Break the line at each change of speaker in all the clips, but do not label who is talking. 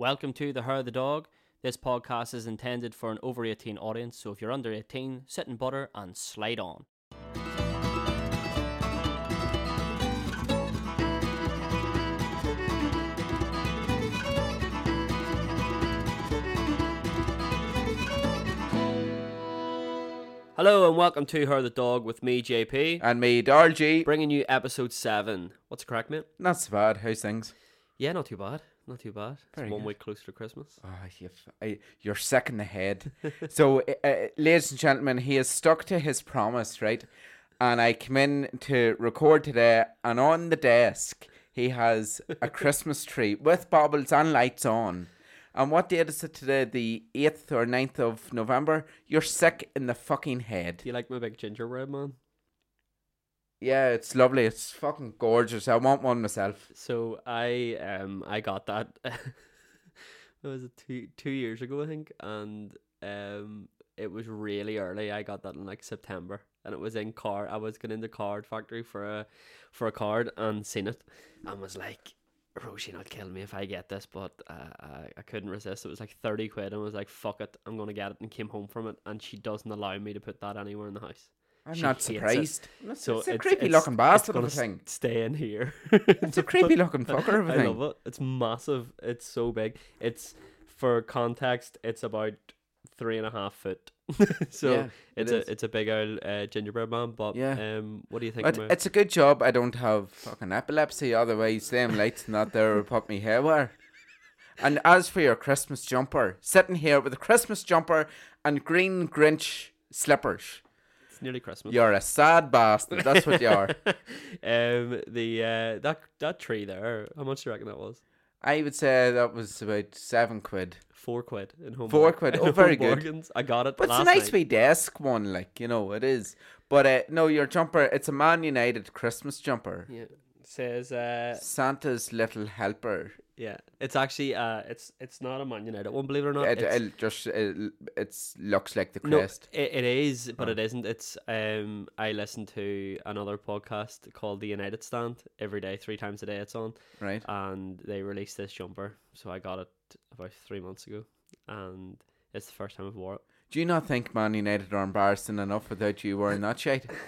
Welcome to The of the Dog. This podcast is intended for an over 18 audience, so if you're under 18, sit in butter and slide on. Hello and welcome to Her the Dog with me, JP,
And me, Dargy.
bringing you episode 7. What's correct, mate?
Not so bad. How's things?
Yeah, not too bad. Not too bad. It's one
good.
week closer to Christmas.
Oh, you I, eh, you're sick in the head. so, uh, ladies and gentlemen, he has stuck to his promise, right? And I come in to record today, and on the desk, he has a Christmas tree with baubles and lights on. And what date is it today? The 8th or 9th of November? You're sick in the fucking head.
Do you like my big gingerbread man?
Yeah, it's lovely. It's fucking gorgeous. I want one myself.
So I um I got that. it was two two years ago I think, and um it was really early. I got that in like September, and it was in card. I was going in the card factory for a for a card and seen it, and was like. Roisin will kill me if I get this, but uh, I, I couldn't resist. It was like 30 quid, and I was like, fuck it, I'm going to get it, and came home from it, and she doesn't allow me to put that anywhere in the house.
I'm not
hates it.
surprised. It's,
So
it's a
it's-
creepy
it's-
looking bastard of a thing.
stay in here.
It's a creepy looking fucker of a
I
thing.
love it. It's massive. It's so big. It's for context. It's about three and a half foot. so
Yeah,
it's
it
a
is.
it's a big old uh, gingerbread man. But
Yeah.
um, what do you think?
But
about
it's a good job I don't have fucking epilepsy, otherwise them lights not there would put me haywire. And as for your Christmas jumper, sitting here with a Christmas jumper and green Grinch slippers,
it's nearly Christmas.
you're a sad bastard. That's what you are.
um, the uh, that that tree there. How much do you reckon that was?
I would say that was about seven quid.
Four quid in home.
Four quid. Oh, very good.
Bargains. I got it.
But it's a nice
night.
wee desk one, like, you know, it is. But uh, no, your jumper, it's a Man United Christmas jumper.
Yeah. It says uh
Santa's little helper.
Yeah. It's actually uh it's it's not a Man United one. Believe it or not.
It, it just it, it's looks like the
No,
crest.
it, it is, but
Oh.
it isn't. It's um, I listen to another podcast called The United Stand every day, three times a day. It's on,
right?
and they released this jumper, so I got it about three months ago, and it's the first time I've wore it.
Do you not think Man United are embarrassing enough without you wearing that shit?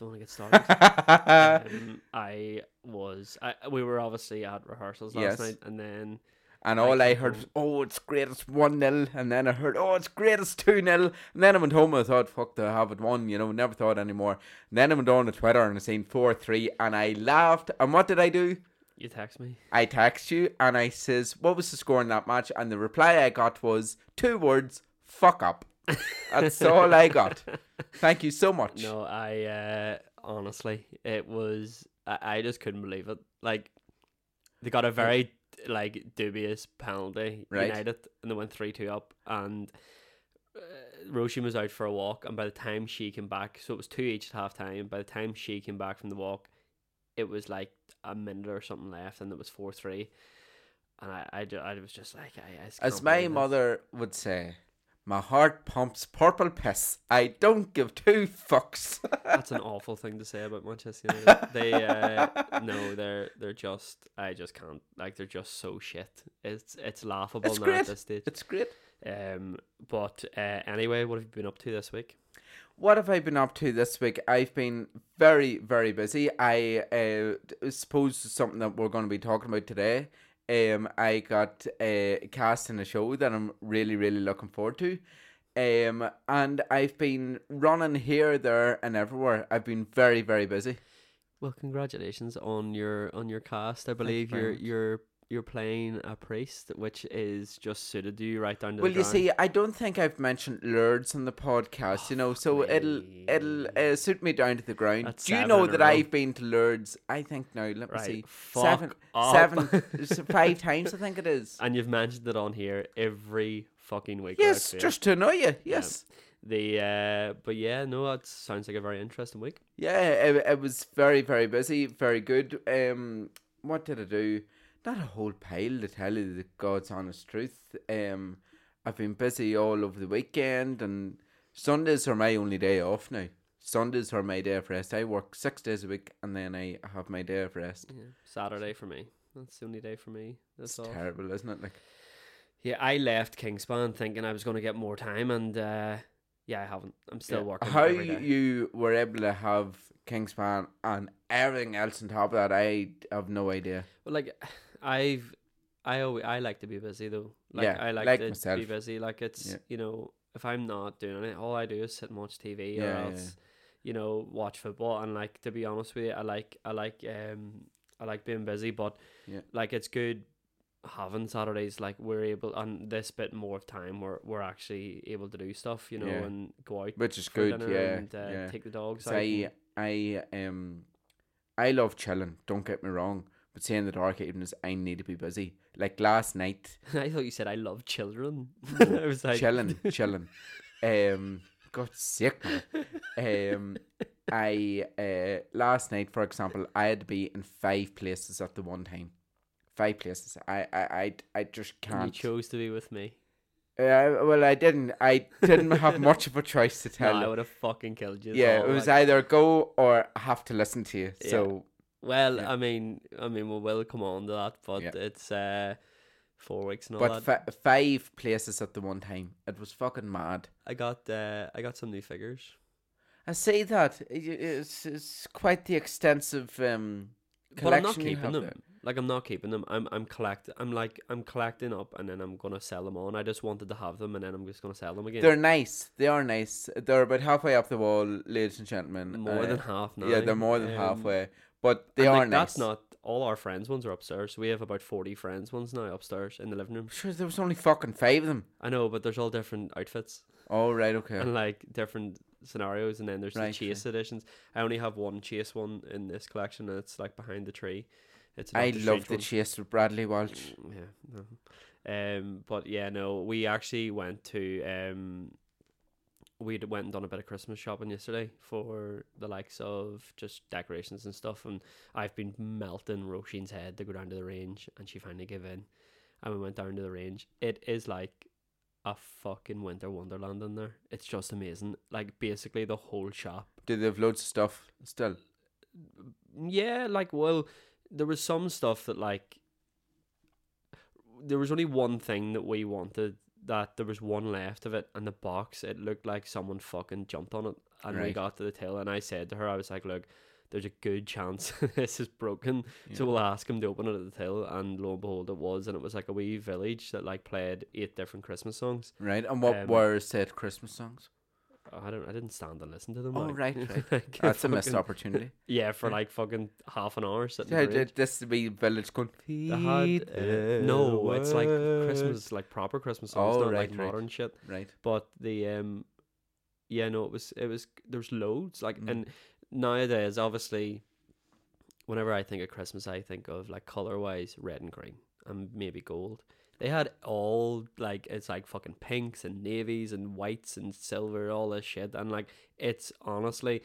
Don't want to get started. um, I was, I, we were obviously at rehearsals last
Yes.
night, and then
and
I
all I heard
home-
was, oh, it's great, it's 1 0. And then I heard, oh, it's great, it's 2 0. And then I went home and I thought, fuck, they have it won, you know, never thought anymore. And then I went on to Twitter and I seen 4 3 and I laughed. And what did I do?
you text me.
I text you and I says, what was the score in that match? And the reply I got was two words, fuck up. That's all I got. Thank you so much.
No, I uh, honestly, it was. I, I just couldn't believe it. Like they got a very like dubious penalty,
Right.
United, and they went three two up, and uh, Roisin was out for a walk, and by the time she came back, so it was two each at half time. By the time she came back from the walk, it was like a minute or something left, and it was four three. And I, I, I was just like, I, I just
As my
believe this.
mother would say, my heart pumps purple piss. I don't give two fucks.
That's an awful thing to say about Manchester United. they uh, no, they're they're just I just can't like they're just so shit. It's it's laughable
It's
now
great.
at this stage.
it's great.
Um, but uh, anyway, what have you been up to this week?
What have I been up to this week? I've been very, very busy. I uh, suppose something that we're going to be talking about today. Um, I got uh, cast in a show that I'm really, really looking forward to. Um, and I've been running here, there, and everywhere. I've been very, very busy.
Well, congratulations on your on your cast. I believe
very
you're
much.
you're you're playing a priest, which is just suited to you right down to the.
Well, you
ground.
see, I don't think I've mentioned Lourdes on the podcast, you know, so it'll it'll uh, suit me down to the ground.
That's
Do you know that. I've been to Lourdes? I think now, let me see,
fuck
seven,
up.
seven, five times. I think it is.
and you've mentioned it on here every fucking week.
Yes, just to annoy you. Yes.
the uh, but yeah, no, that sounds like a very interesting week.
Yeah, it, it was very, very busy, very good. Um, what did I do? Not a whole pile to tell you the God's honest truth. Um, I've been busy all over the weekend, and Sundays are my only day off now. Sundays are my day of rest. I work six days a week, and then I have my day of rest.
Yeah. Saturday for me. That's the only day for me. That's
It's terrible, isn't it? Like,
Yeah, I left Kingspan thinking I was going to get more time, and uh, yeah, I haven't. I'm still
yeah.
working.
How you were able to have Kingspan and everything else on top of that, I have no idea.
Well, like I've, I always, I like to be busy though. Like
Yeah,
I like,
like
to
myself.
be busy. Like it's
Yeah.
you know if I'm not doing it, all I do is sit and watch TV
Yeah,
or else, you know, watch football. And like to be honest with you, I like I like um I like being busy, but
Yeah.
like it's good having Saturdays. Like we're able on this bit more of time, we're we're actually able to do stuff, you know, and go out
Which is good, yeah.
and uh,
yeah.
take the dogs out.
I,
and-
I, um, I love chilling. Don't get me wrong, but saying the dark evenings, I need to be busy. Like last night,
I thought you said I love children. I was like
chilling, chilling. Um, sake, man. Um, I uh last night, for example, I had to be in five places at the one time. Five places. I, I, I, I just
can't. You chose to be with me.
Uh, well, I didn't. I didn't have much of a choice to tell.
No.
I
would have fucking killed you.
yeah, it was either go or have to listen to you.
Yeah.
So
well,
yeah.
I mean, I mean, we will come on to that, but
Yeah.
it's uh, four weeks and all
But five places at the one time. It was fucking mad.
I got, uh, I got some new figures.
I say that it's, it's quite the extensive um,
But I'm not
collection
keeping them.
there.
Like I'm not keeping them. I'm I'm collect. I'm like I'm collecting up, and then I'm gonna sell them on. I just wanted to have them, and then I'm just gonna sell them again.
They're nice. They are nice. They're about halfway up the wall, ladies and gentlemen.
more
Uh,
than half now.
Yeah, they're more than
Um,
halfway. But they
and,
are
like,
nice.
That's not all our friends' ones are upstairs. We have about forty friends' ones now upstairs in the living room.
Sure, there was only fucking five of them.
I know, but there's all different outfits.
Oh, right, okay.
and like different scenarios and then there's
Right,
the chase editions i only have one chase one in this collection and it's like behind the tree it's
I love the
one.
chase with Bradley Walsh.
Mm, yeah no. um but yeah no we actually went to um we went and done a bit of christmas shopping yesterday for the likes of just decorations and stuff and i've been melting Roisin's head to go down to the range and she finally gave in and we went down to the range it is like a fucking winter wonderland in there. It's just amazing. Like basically the whole shop.
Do they have loads of stuff still?
Yeah, like well, there was some stuff that like there was only one thing that we wanted that there was one left of it and the box it looked like someone fucking jumped on it and we got to the tail and I said to her I was like look there's a good chance this is broken so we'll ask him to open it at the till and lo and behold it was and it was like a wee village that like played eight different Christmas songs.
Right, and what
Um,
were said Christmas songs?
I don't I didn't stand and listen to them
Oh,
like,
right, right.
like,
That's a missed opportunity.
Yeah, for like fucking half an hour sitting
Yeah,
in the range.
th- this wee village going.
Had uh, no, it's like Christmas, like proper Christmas songs,
Oh,
not
right,
like
right.
modern shit.
Right.
But the um, yeah, no, it was it was there's loads like
Mm.
and nowadays obviously, whenever I think of Christmas, I think of like color wise red and green and maybe gold. They had all like it's like fucking pinks and navies and whites and silver, all this shit, and like it's honestly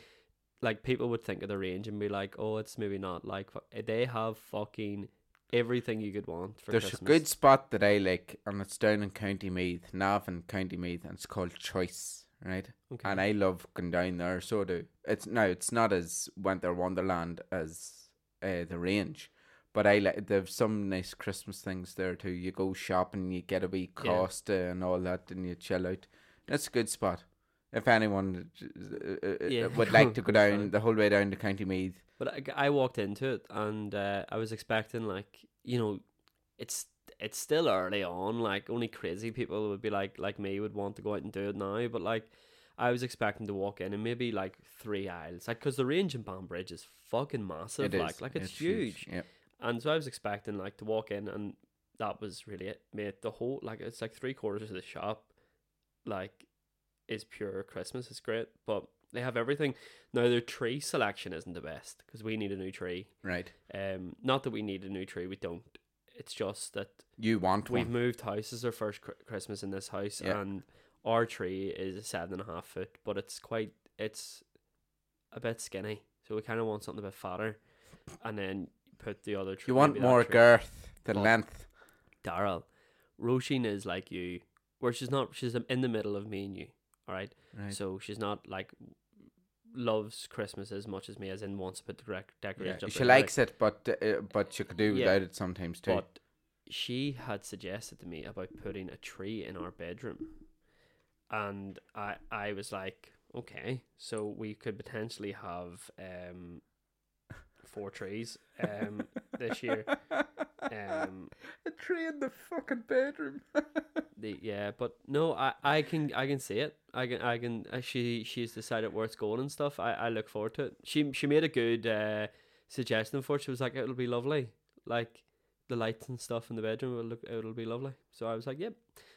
like people would think of the range and be like, oh, it's maybe not like they have fucking everything you could want for
There's
Christmas.
a good spot that I like, and it's down in County Meath, Nav Navan, County Meath, and it's called Choice, right?
okay.
And I love going down there. So do it's now. It's not as Winter Wonderland as uh, the range, but I like. There's some nice Christmas things there too. You go shopping, you get a wee
Yeah.
Costa and all that, and you chill out. That's a good spot. If anyone uh, uh, uh,
Yeah.
would like to go down the whole way down to County Meath,
But I, I walked into it and uh, I was expecting like you know, it's it's still early on. Like only crazy people would be like like me would want to go out and do it now. But like I was expecting to walk in and maybe like three aisles, like because the range in Banbridge is fucking massive.
it is
like like it's, huge.
Yeah.
And so I was expecting like to walk in and that was really it. Mate, the whole like it's like three quarters of the shop, like, is pure Christmas. It's great, but they have everything. Now their tree selection isn't the best because we need a new tree.
Right.
Um, not that we need a new tree. We don't. It's just that
You want
we've
one.
moved houses. Is our first cr- Christmas in this house,
Yeah.
and our tree is a seven and a half foot, but it's quite. It's a bit skinny, so we kind of want something a bit fatter, and then put the other tree.
You want more
tree-
girth than
But-
length.
Daryl, Roisin is like you, where she's not. She's in the middle of me and you. All right.
Right.
So she's not like loves Christmas as much as me, as in wants to put the correct
Yeah.
decorations up.
She likes it, but uh, but she could do
Yeah.
without it sometimes too.
But she had suggested to me about putting a tree in our bedroom, and I I was like, okay, so we could potentially have um four trees um this year. Um,
a tree in the fucking bedroom.
the yeah, but no, I I can I can see it. I can I can. Uh, she she's decided where it's going and stuff. I I look forward to it. She she made a good uh suggestion for it. She was like, it'll be lovely, like the lights and stuff in the bedroom. Will look it'll be lovely. So I was like, yep.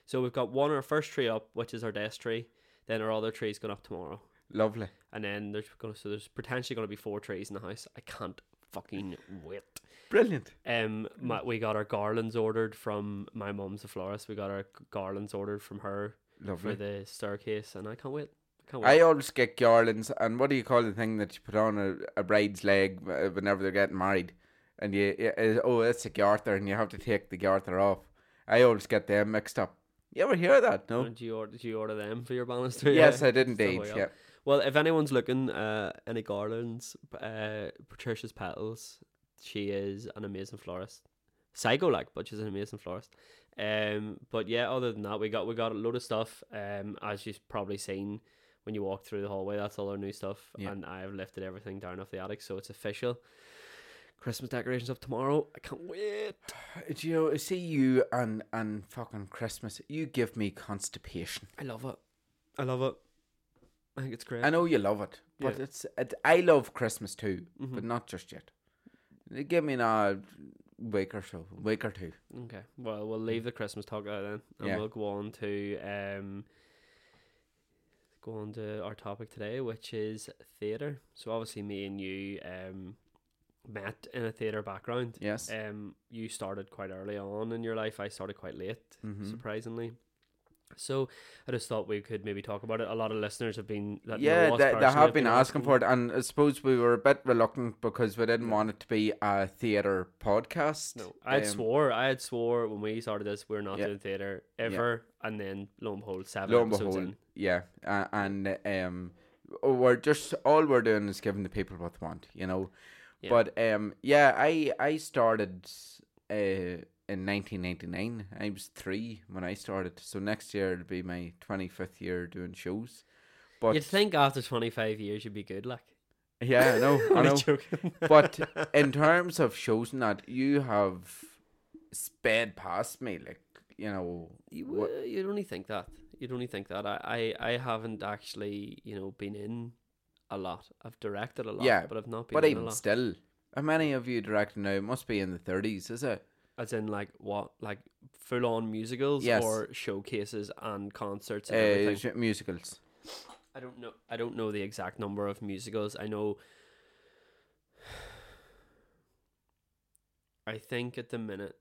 So we've got one our first tree up, which is our desk tree. Then our other tree's going up tomorrow,
Lovely.
and then there's gonna so there's potentially gonna be four trees in the house. I can't fucking wait.
Brilliant.
Um, my, we got our garlands ordered from my mum's a florist. We got our garlands ordered from her for
Lovely.
the staircase, and I can't wait. I can't wait.
I always get garlands, and what do you call the thing that you put on a, a bride's leg uh, whenever they're getting married? And you, you uh, oh, it's a garter, and you have to take the garter off. I always get them mixed up. You ever hear that? No.
Did you order? Did you order them for your banister?
Yes,
Yeah.
I did indeed. Yeah.
Well, if anyone's looking, uh, any garlands, uh, Patricia's petals. She is an amazing florist. Psycho like, but she's an amazing florist. Um, but yeah, other than that, we got we got a load of stuff. Um, as you've probably seen when you walk through the hallway, that's all our new stuff.
Yeah.
And I've lifted everything down off the attic, so it's official. Christmas decorations up tomorrow. I can't wait.
Do you know, see you and and fucking Christmas? You give me constipation.
I love it. I love it. I think it's great.
I know you love it, but
Yeah.
it's it, I love Christmas too,
Mhm.
but not just yet. Give me a week or so, week or two.
Okay. Well, we'll leave the Christmas talk out then, and
Yeah.
we'll go on to um, go on to our topic today, which is theatre. So obviously, me and you um met in a theatre background.
Yes.
Um, you started quite early on in your life. I started quite late,
Mhm.
surprisingly. So I just thought we could maybe talk about it. A lot of listeners have been that
yeah, they, they have been asking for it, and I suppose we were a bit reluctant because we didn't want it to be a theatre podcast.
No, I had
Um,
swore. I had swore when we started this, we are not
Yeah.
doing theatre ever, and then lo and behold, seven
Lo and
episodes
behold,
in.
yeah, uh, and um, we're just all we're doing is giving the people what they want, you know.
Yeah.
But um, yeah, I I started uh in 1999. I was three when I started, so next year it'll be my 25th year doing shows. But
You'd think after 25 years you'd be good, like.
yeah, I know, I know. But in terms of shows and that, you have sped past me, like you know.
you, uh, you'd only think that. You'd only think that. I, I, I haven't actually, you know, been in a lot. I've directed a lot,
Yeah,
but I've not been
But
in a
even still, how many of you directing now? It must be in the 30s, is it?
As in, like, what? Like, full on musicals
Yes.
or showcases and concerts
Uh,
and everything?
sh- musicals.
I don't know. I don't know the exact number of musicals. I know. I think at the minute,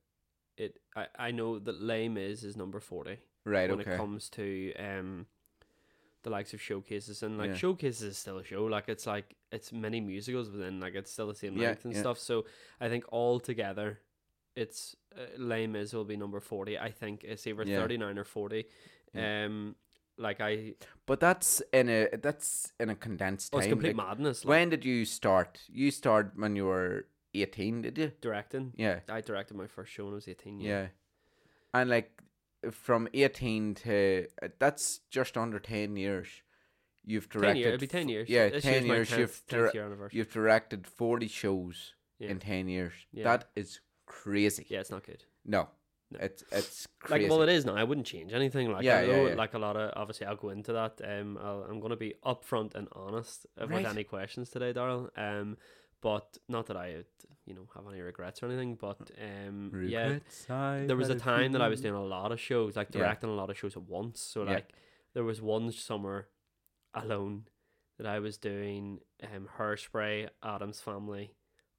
it. I, I know that Les Mis is number forty
Right.
when
okay.
it comes to um, the likes of showcases and like
Yeah.
showcases is still a show. Like it's like it's many musicals, but then like it's still the same
Yeah,
length and
yeah.
stuff. So I think all together, it's uh, Les Mis will be number forty. I think it's either
Yeah.
thirty nine or forty. Um, like I,
But that's in a that's in a condensed
oh, it's complete
like,
madness. Like,
when did you start? You started when you were 18, did you?
directing.
Yeah.
I directed my first show when I was 18. Yeah.
Yeah. And like from 18 to uh, that's just under 10 years. You've
10
directed.
It'd be 10 years.
Yeah,
This
10
year's
years
10th,
you've
10th
dir-
year
you've directed 40 shows
Yeah.
in 10 years.
Yeah.
That is crazy.
yeah, it's not good.
No.
No.
It's it's crazy.
Like, well, it is now. I wouldn't change anything. Like,
Yeah,
I
yeah,
know,
yeah.
like a lot of, obviously, I'll go into that. Um, I'll, I'm going to be upfront and honest uh,
Right.
with any questions today, Daryl. Um, but not that I, you know, have any regrets or anything. But um, yeah, there was a time that I was doing a lot of shows, like
Yeah.
directing a lot of shows at once. So
Yeah.
like there was one summer alone that I was doing um Hairspray, Addams Family,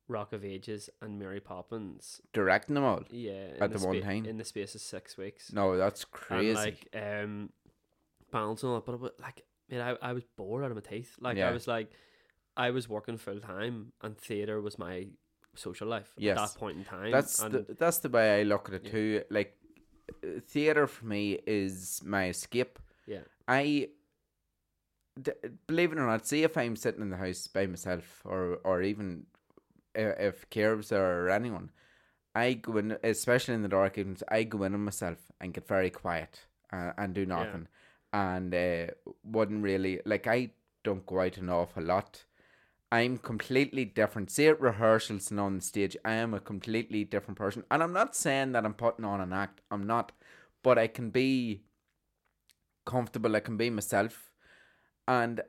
Rock of Ages, and Mary Poppins.
directing them all.
Yeah,
At the one
spa-
time?
in the space of six weeks.
No, that's crazy.
And like um, balancing all that, but like, man, I I was bored out of my teeth. Like
Yeah.
I was like, I was working full time, and theater was my social life
Yes.
at that point in time.
that's
and
the, that's the way I look at it
Yeah.
too. Like theater for me is my escape.
yeah,
I d- believe it or not, see if I'm sitting in the house by myself, or or even if there or anyone, I go in, especially in the dark evenings, I go in on myself and get very quiet uh, and do nothing, and uh, wouldn't really like I don't go out an awful lot. I'm completely different. See at rehearsals and on the stage, I am a completely different person. And I'm not saying that I'm putting on an act. I'm not. But I can be comfortable. I can be myself. And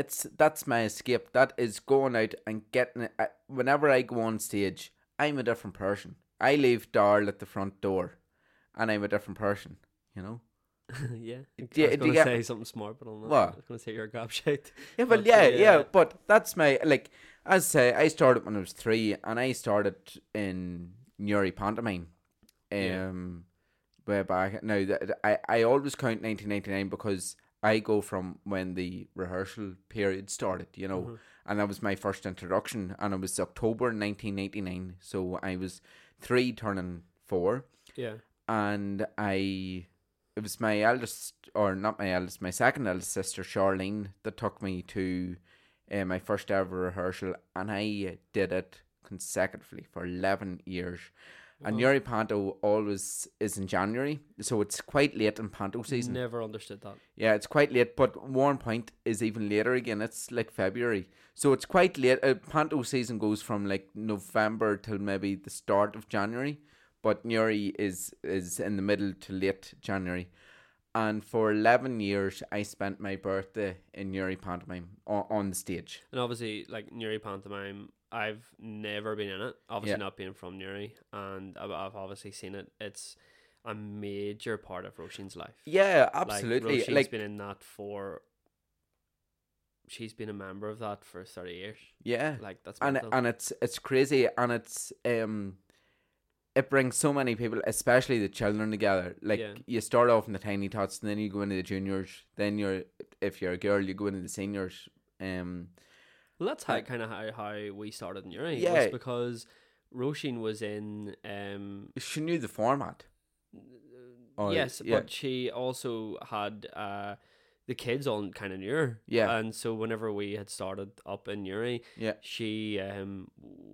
it's that's my escape. That is going out and getting it. I- Whenever I go on stage, I'm a different person. I leave Darl at the front door, and I'm a different person. You know.
yeah.
Do
I was gonna
get-
say something smart, but I'm not.
What?
I was gonna say you're a gobshite.
Yeah,
But,
yeah,
uh,
yeah, but that's my like. As I say, I started when I was three, and I started in Newry pantomime.
Yeah.
Um, way back now that I I always count nineteen ninety nine because I go from when the rehearsal period started, you know,
Mhm.
and that was my first introduction, and it was October nineteen ninety nine, so I was three turning four
Yeah.
and I it was my eldest or not my eldest, my second eldest sister Charlene that took me to uh, my first ever rehearsal, and I did it consecutively for eleven years. And
Wow.
Newry Panto always is in January, so it's quite late in Panto season.
Never understood that.
Yeah, it's quite late, but Warrenpoint is even later again. It's like February. So it's quite late. Uh, Panto season goes from like November till maybe the start of January, but Newry is is in the middle to late January. And for 11 years, I spent my birthday in Newry Pantomime on, on the stage.
And obviously, like Newry pantomime, I've never been in it. Obviously,
Yeah.
not being from Newry, and I've, I've obviously seen it. It's a major part of Roisin's life.
Yeah,
Like,
absolutely.
Roisin's
Like,
been in that for. She's been a member of that for thirty years.
yeah.
Like that's
and
mental.
and it's it's crazy and it's um it brings so many people especially the children together like
Yeah.
you start off in the tiny tots and then you go into the juniors then you're if you're a girl you go into the seniors um
Well, that's how
Uh,
kind of how, how we started in Newry.
Yeah.
was because Roisin was in. Um,
she knew the format Or-
yes,
yeah.
but she also had uh, the kids on kind of her.
Yeah.
and so whenever we had started up in Newry,
yeah
she um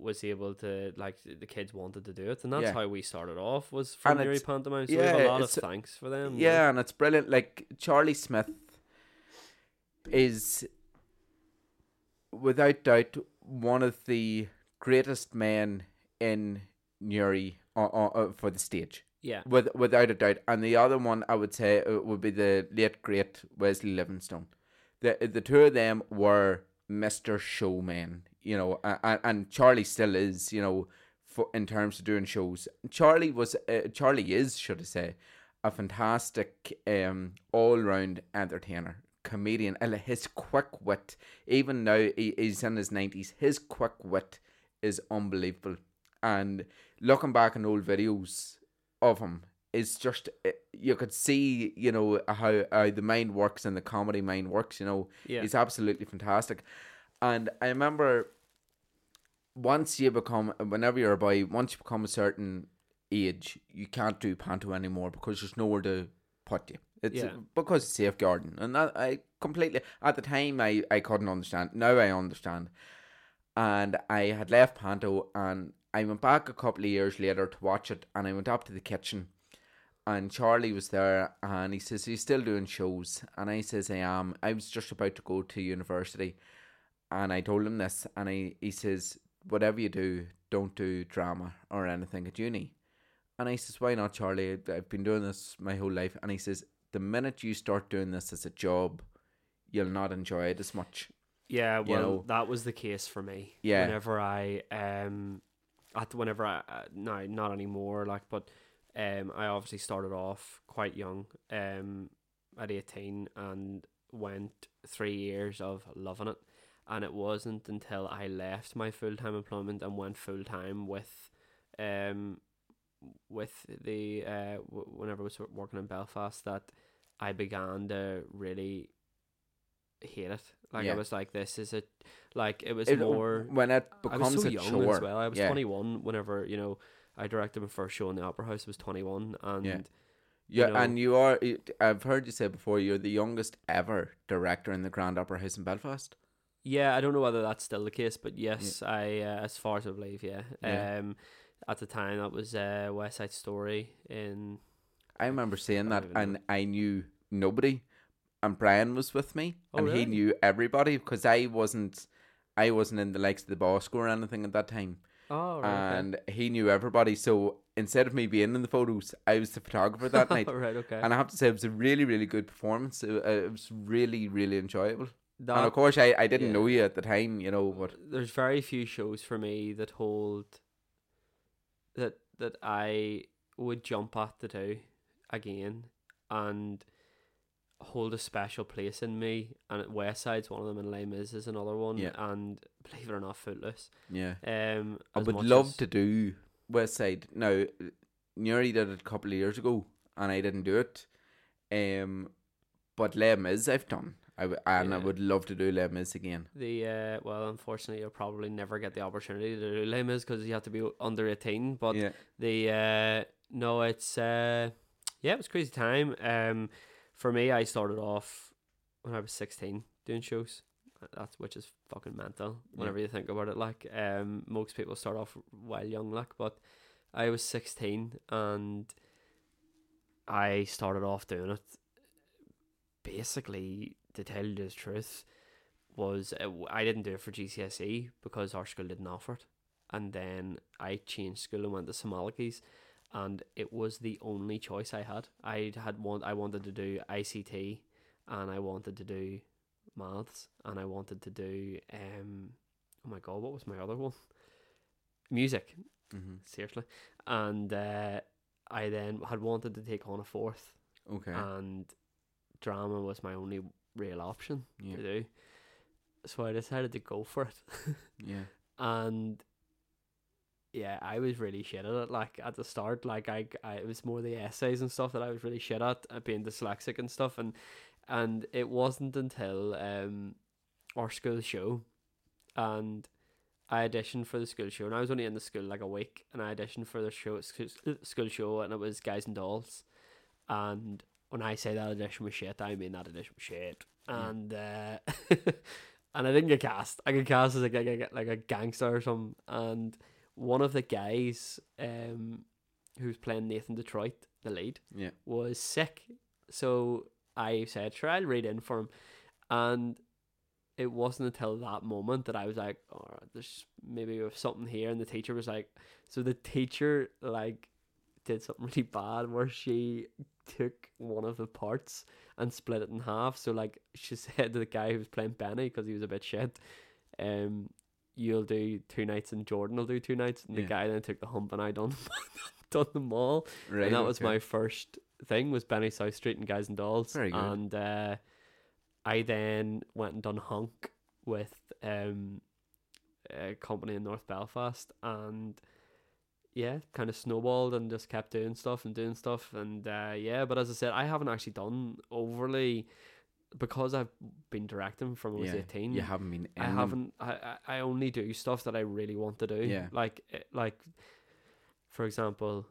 was able to like the kids wanted to do it, and that's
Yeah.
how we started off was from
Newry
pantomime. So we have
yeah,
a lot of thanks for them.
yeah and it's brilliant like charlie smith is without doubt one of the greatest men in Newry uh, uh, uh, for the stage
yeah,
with without a doubt. And the other one I would say uh, would be the late great Wesley Livingstone. The the two of them were Mister Showman, you know, and, and Charlie still is, you know, for in terms of doing shows. Charlie was uh, Charlie is, should I say, a fantastic um all round entertainer. Comedian, and his quick wit, even now he, he's in his nineties. His quick wit is unbelievable, and looking back on old videos of him is just eh, you could see you know how, how the mind works and the comedy mind works you know
yeah,
he's absolutely fantastic. And i remember once you become whenever you're a boy once you become a certain age you can't do panto anymore because there's nowhere to put you it's
Yeah.
because it's safeguarding and that i completely at the time i i couldn't understand now i understand. And i had left panto and i went back a couple of years later to watch it and i went up to the kitchen and Charlie was there and he says he's still doing shows? And I says I am. I was just about to go to university and I told him this and I he says whatever you do don't do drama or anything at uni. And I says why not Charlie? I've been doing this my whole life. And he says the minute you start doing this as a job you'll not enjoy it as much
Yeah,
you
well,
know.
that was the case for me.
Yeah.
Whenever I um, at whenever I uh, no not anymore like, but um, I obviously started off quite young um at eighteen and went three years of loving it, and it wasn't until I left my full time employment and went full time with um with the uh w- whenever I was working in Belfast that I began to really hate it. Like
Yeah.
I was like, this is a like it was
It-
more.
when it
I
becomes
was so
a
young
chore
as well. I was
yeah.
twenty one whenever you know I directed my first show in the Opera House. I was twenty one, and
Yeah,
know.
and you are. I've heard you say before you're the youngest ever director in the Grand Opera House in Belfast.
Yeah, I don't know whether that's still the case, but yes, I uh, as far as I believe, yeah.
Yeah.
Um, at the time that was uh, West Side Story in
I remember saying
I
that,
don't know.
and I knew nobody, and Brian was with me,
Oh,
and he knew everybody because I wasn't, I wasn't in the likes of the Bosco or anything at that time,
oh right,
and he knew everybody. So instead of me being in the photos, I was the photographer that night,
right, okay.
and I have to say it was a really, really good performance. It, uh, it was really, really enjoyable.
that,
and of course, I, I didn't
yeah.
know you at the time, you know, but
there's very few shows for me that hold that that I would jump at to do again and hold a special place in me and West Side's one of them and Les Mis is another one
Yeah.
and believe it or not Footloose
yeah.
um
I would love
as-
to do West Side. Now, Newry did it a couple of years ago, and I didn't do it. Um, but Les Mis I've done. I w- and I would love to do Les Mis again.
the uh well unfortunately you'll probably never get the opportunity to do Les Mis because you have to be under 18 but
yeah,
the uh no it's uh yeah it was a crazy time. Um for me i started off when i was 16 doing shows. That's which is fucking mental whenever you think about it. Like um most people start off while young like but i was 16 and i started off doing it. Basically to tell you the truth was uh, i didn't do it for gcse because our school didn't offer it. And then I changed school and went to St Malachy's, and it was the only choice I had. I had one. I wanted to do ICT, and I wanted to do maths, and I wanted to do um. Oh my god, what was my other one? Music,
mm-hmm.
seriously, and uh, I then had wanted to take on a fourth,
okay,
and drama was my only real option
yeah,
to do. So I decided to go for it.
yeah,
and yeah, I was really shit at it. Like at the start, like I, I it was more the essays and stuff that I was really shit at, uh, being dyslexic and stuff, and and it wasn't until um our school show, and I auditioned for the school show, and I was only in the school like a week, and I auditioned for the show sc- school show, and it was Guys and Dolls, and when I say that audition was shit, I mean that audition was shit,
Yeah.
and uh, and I didn't get cast. I got cast as like a, like a gangster or something, and one of the guys um who was playing Nathan Detroit, the lead,
yeah,
was sick. So I said, sure, I'll read in for him. And it wasn't until that moment that I was like, oh, there's maybe something here. And the teacher was like, so the teacher, like, did something really bad where she took one of the parts and split it in half. So, like, she said to the guy who was playing Benny, because he was a bit shit, um, you'll do two nights and Jordan will do two nights. And the
Yeah.
guy then took the hump and I done, done them all
right.
and that was
okay.
my first thing was Benny Southstreet and Guys and Dolls. And uh, I then went and done Honk with um, a company in North Belfast, and yeah, kind of snowballed and just kept doing stuff and doing stuff, and uh, yeah. But as I said, I haven't actually done overly because I've been directing from I was
yeah,
eighteen.
You haven't been.
I haven't. I, I I only do stuff that I really want to do.
Yeah.
Like eh, like, for example,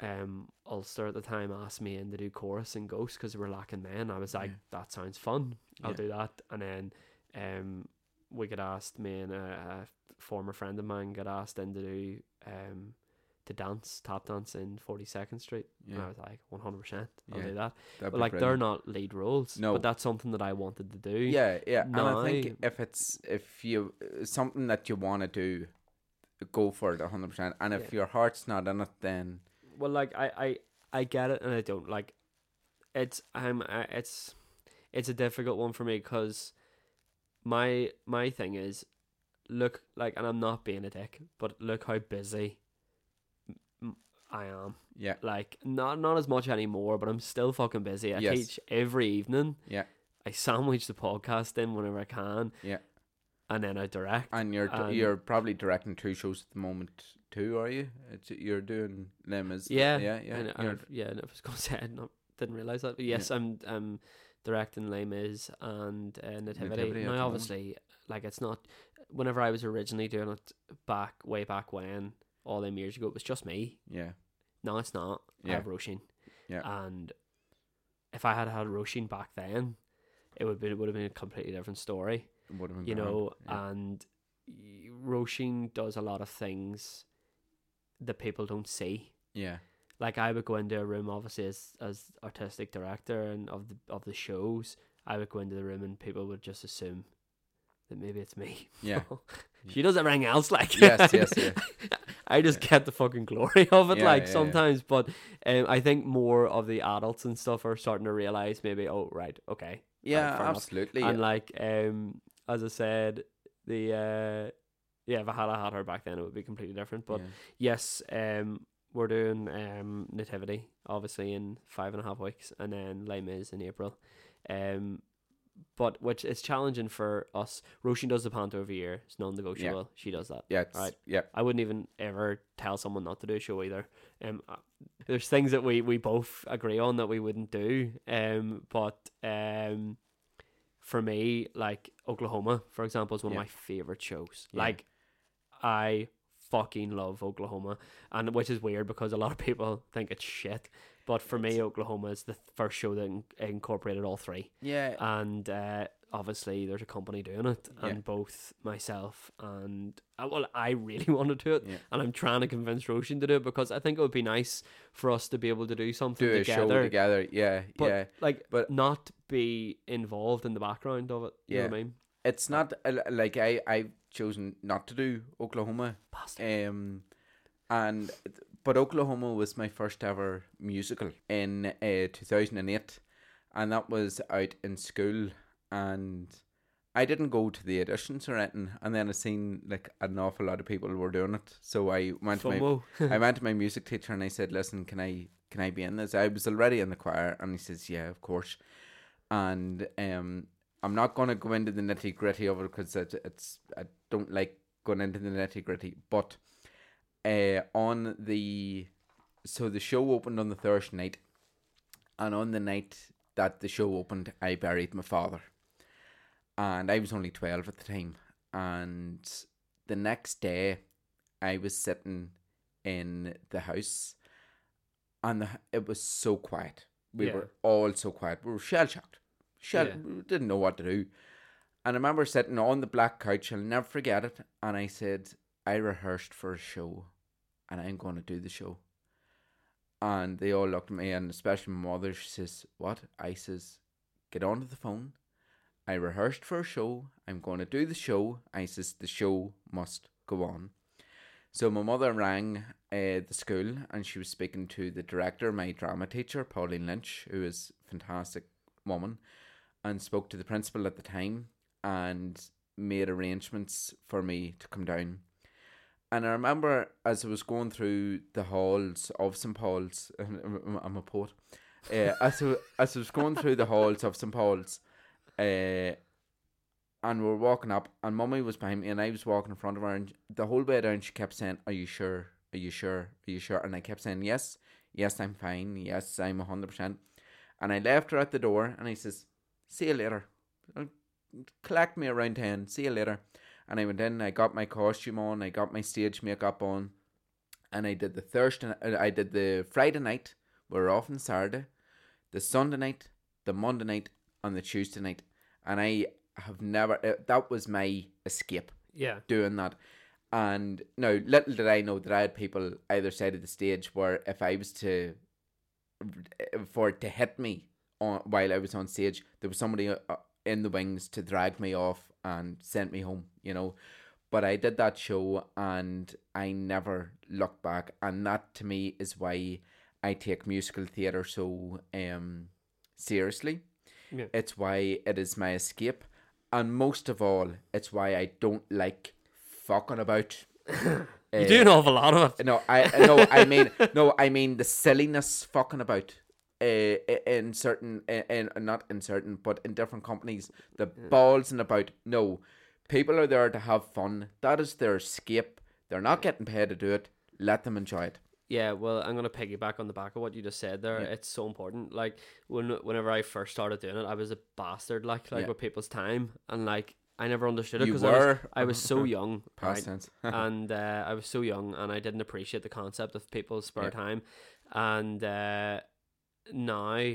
um, Ulster at the time asked me in to do chorus and Ghost because we were lacking men. I was like,
Yeah.
that sounds fun. I'll
Yeah.
do that. And then, um, we got asked me and a, a former friend of mine got asked in to do um to dance tap dance in Forty Second Street. And I was like, one hundred percent, I'll
Yeah.
do that.
that'd
But like, they're not lead roles.
No.
but that's something that I wanted to do.
Yeah, yeah, and I think if it's if you something that you want to do, go for it hundred percent. And if
Yeah.
your heart's not in it, then
well like I, I i get it and i don't like it's i'm I, it's it's a difficult one for me because my my thing is look like and i'm not being a dick but look how busy i am
yeah,
like not not as much anymore but i'm still fucking busy i
Yes.
teach every evening
yeah,
i sandwich the podcast in whenever i can
yeah.
and then i direct
And you're
And-
you're probably directing two shows at the moment too, are you? It's, you're doing them as
Yeah,
yeah, yeah.
And, yeah, and I was gonna say I not, didn't realize that, but yes, I'm I'm directing Les Mis and uh, Nativity.
Nativity
now, obviously, like it's not. Whenever I was originally doing it back way back when, all them years ago, it was just me.
yeah,
No, it's not. I
Yeah.
have Roisin.
Yeah.
And if I had had Roisin back then, it would be it would have been a completely different story.
Would have been
you know,
yeah.
and Roisin does a lot of things that people don't see.
yeah.
Like I would go into a room, obviously as as artistic director and of the of the shows, I would go into the room and people would just assume that maybe it's me.
Yeah.
she does everything else like
Yes, yes, yeah.
I just get the fucking glory of it,
Yeah,
like
yeah, yeah.
sometimes. But um, I think more of the adults and stuff are starting to realize maybe, oh right, okay,
Yeah, absolutely.
and like um, as I said, the uh, yeah, if I had had her back then, it would be completely different. But
yeah.
yes, um, we're doing um nativity obviously in five and a half weeks, and then Les Mis in April. Um, but which is challenging for us. Roisin does the panto every year; it's non-negotiable. She does that.
yeah,
right.
yeah,
I wouldn't even ever tell someone not to do a show either. Um, uh, there's things that we, we both agree on that we wouldn't do. Um, but um, for me, like Oklahoma, for example, is one
Yeah.
of my favorite shows.
Yeah.
Like, I fucking love Oklahoma, and which is weird because a lot of people think it's shit. But for me, Oklahoma is the first show that in- incorporated all three
yeah,
and uh, obviously there's a company doing it,
Yeah.
and both myself and uh, well, I really want to do it,
yeah.
and I'm trying to convince Roisin to do it because I think it would be nice for us to be able to do something
Do a show
together,
together. Yeah,
but
yeah.
like
but-
not be involved in the background of it. You know what I mean?
It's not uh, like I I've chosen not to do Oklahoma.
Bastard.
Um, and but Oklahoma was my first ever musical in uh, two thousand and eight, and that was out in school, and I didn't go to the auditions or anything, and then I seen like an awful lot of people were doing it, so I went to my I went to my music teacher and I said, "Listen, can I can I be in this?" I was already in the choir, and he says, "Yeah, of course." And um, I'm not gonna go into the nitty gritty of it because it, it's I don't like going into the nitty gritty. But uh, on the so the show opened on the Thursday night, and on the night that the show opened, I buried my father, and I was only twelve at the time. And the next day, I was sitting in the house, and the, it was so quiet. We
Yeah.
were all so quiet. We were shell shocked. Shell,
Yeah.
we didn't know what to do. And I remember sitting on the black couch. I'll never forget it. And I said, I rehearsed for a show, and I'm going to do the show. And they all looked at me, and especially my mother. She says, "What?" I says, "Get onto the phone. I rehearsed for a show. I'm going to do the show." I says, "The show must go on." So my mother rang uh, the school, and she was speaking to the director, my drama teacher, Pauline Lynch, who is a fantastic woman, and spoke to the principal at the time, and made arrangements for me to come down. And I remember as I was going through the halls of St Paul's, I'm a poet. Uh, as, I, as I was going through the halls of St Paul's, uh, and we were walking up, and Mummy was behind me, and I was walking in front of her, and the whole way down, she kept saying, "Are you sure? Are you sure? Are you sure?" And I kept saying, "Yes, yes, I'm fine. Yes, I'm hundred percent." And I left her at the door, and I says, "See you later. Collect me around ten. See you later." And I went in, I got my costume on, I got my stage makeup on, and I did the Thursday, I did the Friday night. We were off on Saturday, the Sunday night, the Monday night, and the Tuesday night, and I have never. Uh, that was my escape
Yeah.
doing that. And now, little did I know that I had people either side of the stage where if I was to, for it to hit me on while I was on stage, there was somebody uh, in the wings to drag me off and sent me home, you know. But I did that show and I never looked back. And that to me is why I take musical theatre so um seriously.
Yeah.
It's why it is my escape. And most of all, it's why I don't like fucking about.
You
Uh,
do an awful lot of it.
no, I no, I mean no, I mean the silliness fucking about. Uh, in certain, in, in not in certain, but in different companies, the balls and about. No, people are there to have fun. That is their escape. They're not getting paid to do it. Let them enjoy it.
Yeah, well, I'm gonna piggyback on the back of what you just said there.
Yeah.
It's so important. Like when whenever I first started doing it, I was a bastard, like like
Yeah.
with people's time, and like I never understood it because I was, I was so young,
past
right?
tense.
and uh, I was so young, and I didn't appreciate the concept of people's spare
Yeah.
time, and uh, now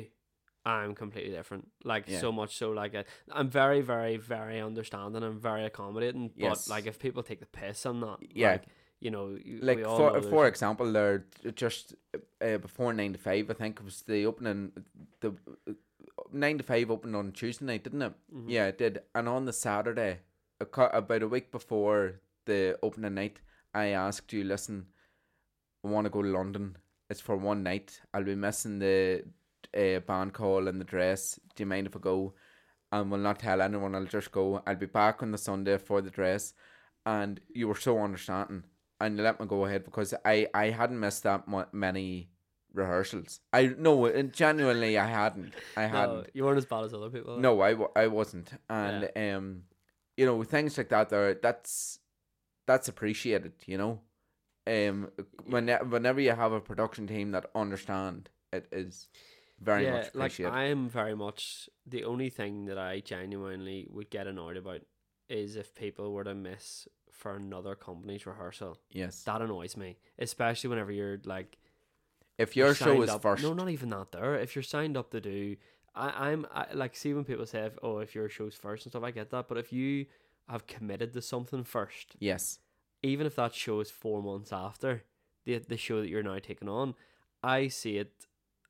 I'm completely different. Like
Yeah.
so much so like I, I'm very very very understanding and very accommodating.
Yes.
But like if people take the piss on that,
Yeah.
like, you know,
like
we all
for
know
for example, there just uh, before nine to five, I think it was the opening the uh, nine to five opened on Tuesday night, didn't it?
Mhm.
Yeah, it did. And on the Saturday, about a week before the opening night, I asked you, listen, I want to go to London. It's for one night. I'll be missing the uh, band call and the dress. Do you mind if I go? And will not tell anyone. I'll just go. I'll be back on the Sunday for the dress. And you were so understanding, and you let me go ahead because I I hadn't missed that many rehearsals. I no, genuinely I hadn't. I hadn't.
You weren't as bad as other people.
No, I, I wasn't, and um, you know things like that. There, that's that's appreciated. You know, um, when whenever you have a production team that understand, it is very
yeah,
much
like
appreciated.
I am very much the only thing that I genuinely would get annoyed about is if people were to miss for another company's rehearsal.
yes,
That annoys me, especially whenever you're like
if your show is
up-
first,
No, not even that. There, if you're signed up to do, I, I'm I, like, see when people say, if, "Oh, if your show's first and stuff," I get that. But if you have committed to something first,
yes,
even if that show is four months after the the show that you're now taking on, I see it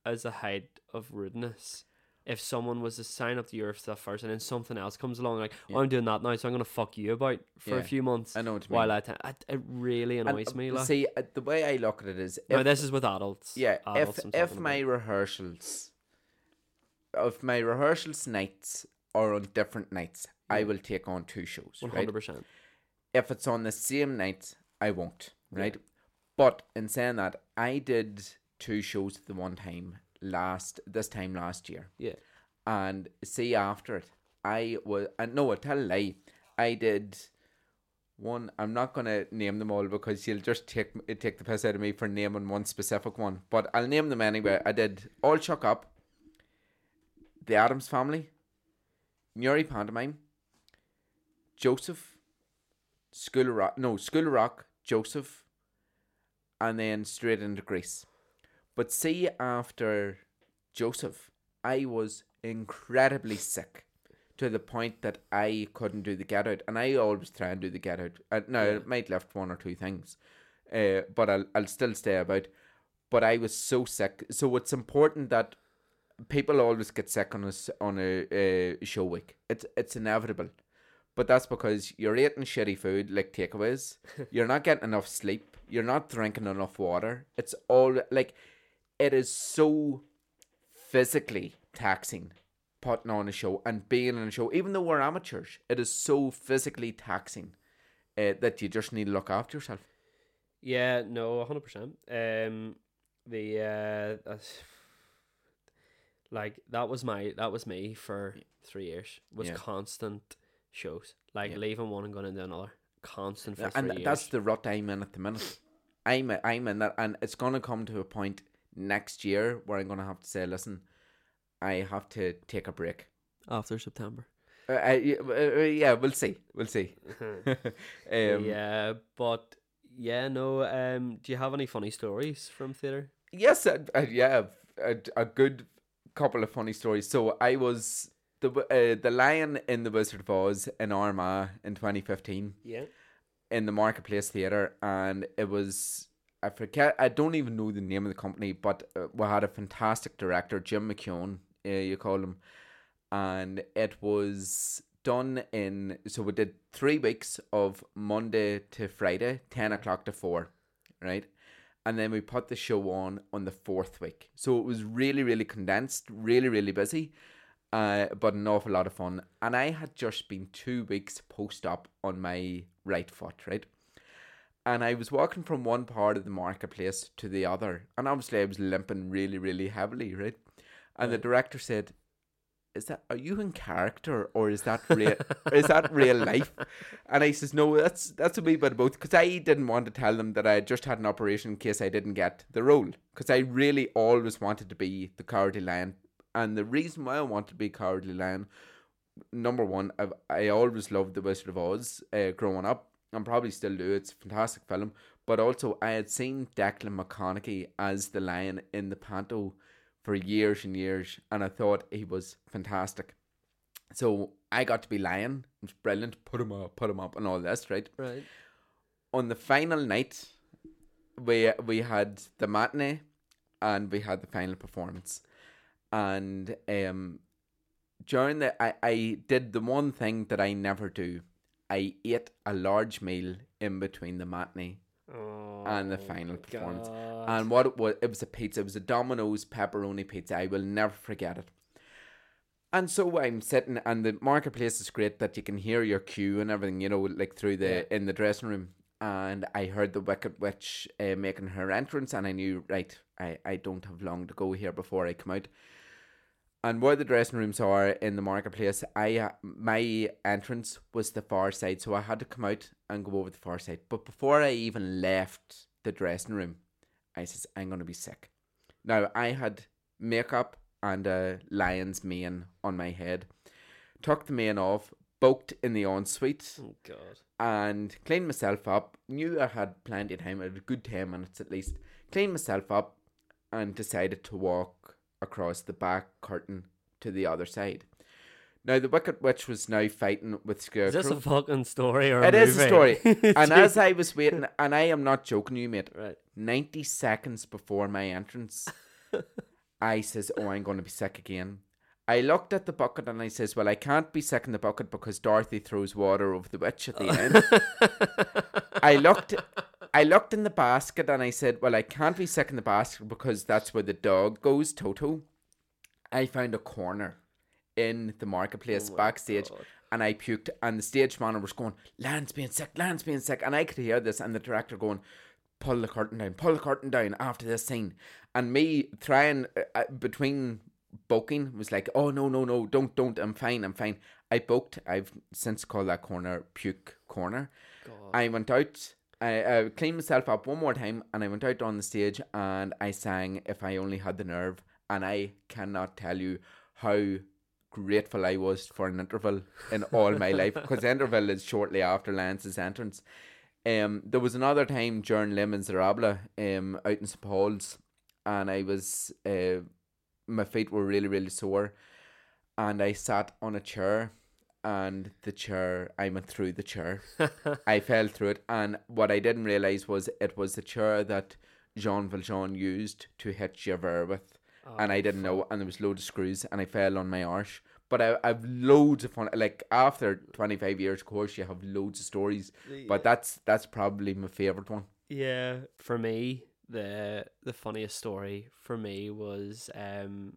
as a height of rudeness. If someone was to sign up to your stuff first and then something else comes along, like,
Yeah.
oh, I'm doing that now, so I'm gonna fuck you about for
Yeah.
a few months
I know what you mean.
while I, ta- I it really
And,
annoys
uh,
me. Like,
see, uh, the way I look at it is, if-
this is with adults.
yeah,
adults
if if my
about.
rehearsals, if my rehearsals nights are on different nights, I will take on two shows.
hundred percent.
If it's on the same night, I won't, right? But in saying that, I did two shows at the one time last this time last year,
Yeah.
and see after it, I was and uh, no, I tell a lie, I did one. I'm not gonna name them all because you'll just take take the piss out of me for naming one specific one, but I'll name them anyway. I did all shook up, the Addams Family, Newry Pantomime, Joseph, School of Rock, no, School of Rock, Joseph, and then straight into Grease. But see, after Joseph, I was incredibly sick to the point that I couldn't do the get out, and I always try and do the get out. Uh, now,
Yeah.
I might left one or two things, uh, but I'll, I'll still stay about. But I was so sick, so it's important that people always get sick on a on a uh, show week. It's it's inevitable, but that's because you're eating shitty food like takeaways. you're not getting enough sleep. You're not drinking enough water. It's all like it is so physically taxing putting on a show and being on a show. Even though we're amateurs, it is so physically taxing uh, that you just need to look after yourself.
Yeah, no, hundred percent. Um, the uh, like that was my that was me for three years. Was
Yeah.
constant shows, like
Yeah.
leaving one and going into another, constant for
and
three
th-
years.
that's the rut I'm in at the minute. I'm I'm in that, and it's gonna come to a point next year where I'm gonna have to say, listen, I have to take a break.
after September.
Uh, I, uh, uh, yeah, we'll see, we'll see. um,
yeah, but yeah, no. Um, do you have any funny stories from theater?
Yes, uh, uh, yeah, a, a good couple of funny stories. So I was the uh, the lion in the Wizard of Oz in Armagh in 2015
Yeah.
in the Marketplace Theatre, and it was I forget I don't even know the name of the company, but uh, we had a fantastic director, Jim McKeown, uh, you call him, and it was done in so we did three weeks of Monday to Friday, ten o'clock to four, right, and then we put the show on on the fourth week, so it was really really condensed, really really busy. Uh, but an awful lot of fun. And I had just been two weeks post op on my right foot, right? And I was walking from one part of the marketplace to the other. And obviously I was limping really, really heavily, right? And the director said, Is that are you in character or is that real is that real life? And I says, No, that's that's a wee bit of both because I didn't want to tell them that I had just had an operation in case I didn't get the role. Because I really always wanted to be the cowardly lion. And the reason why I want to be cowardly lion number one, I've, I always loved The Wizard of Oz uh, growing up, and probably still do. It's a fantastic film. But also, I had seen Declan McConaughey as the lion in the panto for years and years, and I thought he was fantastic. So I got to be Lion. It was brilliant. Put him up, put him up, and all this, right?
Right.
On the final night, we we had the matinee, and we had the final performance, and um, during the I I did the one thing that I never do. I ate a large meal in between the matinee
Oh,
and the final performance.
God.
And what it was, it was a pizza. It was a Domino's pepperoni pizza. I will never forget it. And so I'm sitting, and the marketplace is great that you can hear your cue and everything, you know, like through the
Yeah.
in the dressing room. And I heard the Wicked Witch uh, making her entrance, and I knew, right, I, I don't have long to go here before I come out. And where the dressing rooms are in the marketplace, I uh, my entrance was the far side, so I had to come out and go over the far side. But before I even left the dressing room, I says I'm gonna be sick. Now I had makeup and a lion's mane on my head, took the mane off, booked in the ensuite,
oh God.
and cleaned myself up. Knew I had plenty of time, I had a good ten minutes at least. Cleaned myself up and decided to walk across the back curtain to the other side. Now the Wicked Witch was now fighting with
Is
Scarecrow.
this a fucking story or
It
a
is a story. and as I was waiting, and I am not joking you, mate,
right.
90 seconds before my entrance, I says, Oh, I'm going to be sick again. I looked at the bucket and I says, Well, I can't be sick in the bucket because Dorothy throws water over the witch at the end. I looked I looked in the basket and I said, Well, I can't be sick in the basket because that's where the dog goes, Toto. I found a corner in the marketplace
Oh
backstage
God.
and I puked and the stage manager was going, Land's being sick, Land's being sick and I could hear this and the director going, Pull the curtain down, pull the curtain down after this scene. And me trying uh, uh, between booking was like, Oh no, no, no, don't, don't, I'm fine, I'm fine. I booked, I've since called that corner puke corner.
God.
I went out. I cleaned myself up one more time, and I went out on the stage and I sang "If I Only Had the Nerve," and I cannot tell you how grateful I was for an interval in all my life because interval is shortly after Lance's entrance. Um, there was another time during Les Miserables, um, out in St Paul's, and I was uh, my feet were really really sore, and I sat on a chair, and the chair I went through the chair. I fell through it, and what I didn't realize was it was the chair that Jean Valjean used to hit Javert with, and I
Oh,
didn't know, and there was loads of screws, and I fell on my arse. But I, I've loads of fun. Like after twenty five years, of course, you have loads of stories. But that's that's probably my favorite one.
Yeah, for me, the the funniest story for me was um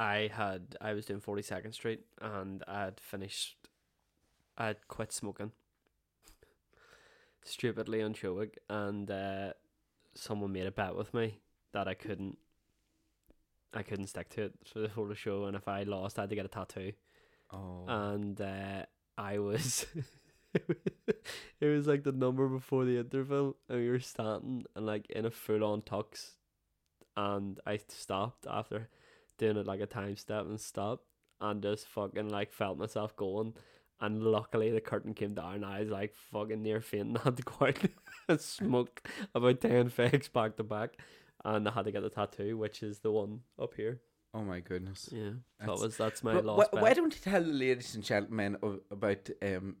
I had I was doing Forty Second Street and I had finished I had quit smoking. Stupidly on Chowig and uh, someone made a bet with me that I couldn't I couldn't stick to it for the whole show and if I lost I had to get a tattoo.
Oh,
and uh, I was it was like the number before the interval and we were standing and like in a full on tux and I stopped after doing it like a time step and stop and just fucking like felt myself going and luckily the curtain came down and I was like fucking near fainting had to go out and smoke about 10 fags back to back and I had to get the tattoo which is the one up here
oh my goodness.
yeah that
That's-
was that's my last
wh- why don't you tell the ladies and gentlemen of, about um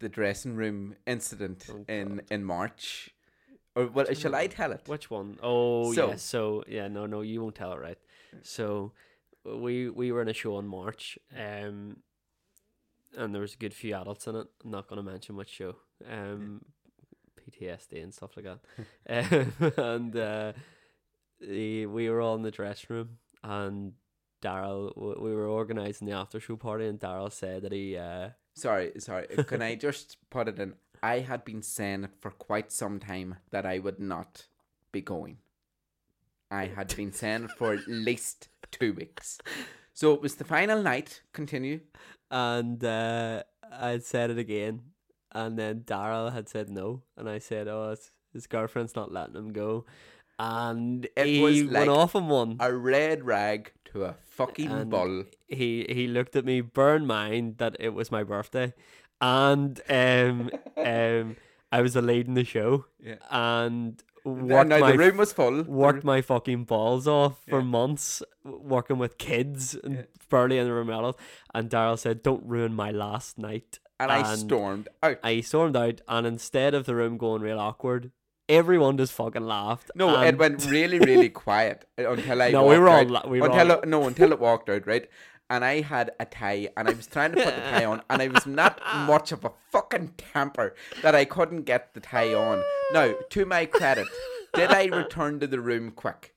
the dressing room incident
Oh,
in in March? Or well, shall I tell it?
Which one? Oh,
So-
yeah. So yeah, no, no, you won't tell it right. So we we were in a show in March, um, and there was a good few adults in it. I'm not going to mention which show. Um, PTSD and stuff like that. um, and uh, the, we were all in the dressing room, and Daryl, we were organising the after show party, and Daryl said that he. Uh,
Sorry, sorry. Can I just put it in? I had been saying for quite some time that I would not be going. I had been saying for at least two weeks. So it was the final night. Continue.
and uh, I said it again, and then Daryl had said no, and I said, "Oh, his, his girlfriend's not letting him go," and
It
he
was
went
like
off on one.
A red rag to a fucking
And
bull.
He he looked at me, bear in mind that it was my birthday, and um um I was the lead in the show,
Yeah.
and
And
worked
now
my
the room was full.
worked my fucking balls off for
Yeah.
months working with kids and
Yeah.
barely in the room at all. And Daryl said, "Don't ruin my last night."
and I stormed out.
I stormed out, and instead of the room going real awkward, everyone just fucking laughed.
No, it went really, really quiet uh, until I
No, we were all la- we were
until
all-
it, no, until it walked out, right? And I had a tie, and I was trying to put the tie on, and I was not much of a fucking temper that I couldn't get the tie on. Now, to my credit, did I return to the room quick?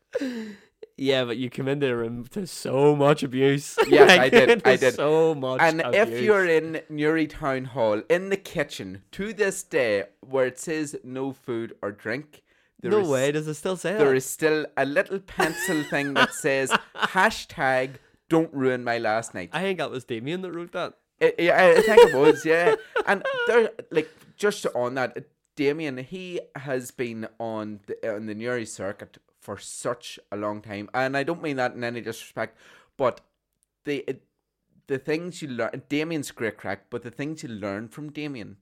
Yeah, but you come into the room to so much abuse.
Yes,
Like,
I did, I did.
So much.
And if you're in Newry Town Hall in the kitchen to this day, where it says no food or drink, there
no
is-
way does it still say
there
that?
is still a little pencil thing that says hashtag don't ruin my last night.
I think that was Damien that wrote that.
I, I, I think it was, yeah. And there, like, just on that, Damien, he has been on the, on the Newry circuit for such a long time, and I don't mean that in any disrespect, but the the things you learn, Damien's great crack, but the things you learn from Damien,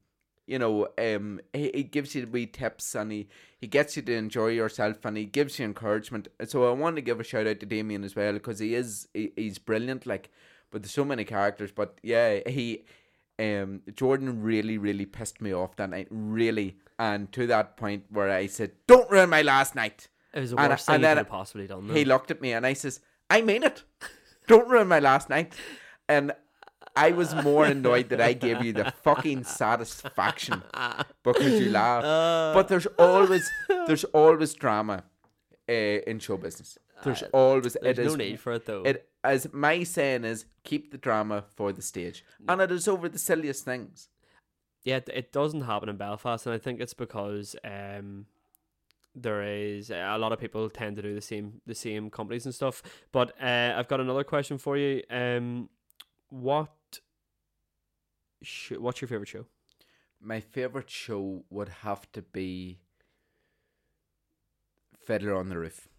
you know, um, he, he gives you wee tips and he, he gets you to enjoy yourself and he gives you encouragement. So I want to give a shout out to Damien as well because he is he, he's brilliant. Like, but there's so many characters. But yeah, he, um, Jordan really really pissed me off that night, really, and to that point where I said, "Don't ruin my last night."
It was the
And-
worst
and
thing you could have possibly done.
He looked at me and I says, I mean it. Don't ruin my last night. And I was more annoyed that I gave you the fucking satisfaction because you laughed.
Uh,
But there's always there's always drama uh, in show business. There's
Uh,
always
there's
it
no
is
need for it though.
it as my saying is keep the drama for the stage. And it is over the silliest things.
yeah, it, doesn't happen in Belfast, and I think it's because um, there is a lot of people tend to do the same the same companies and stuff. But uh, I've got another question for you. Um, what sh- what's your favorite show?
My favorite show would have to be Fiddler on the Roof.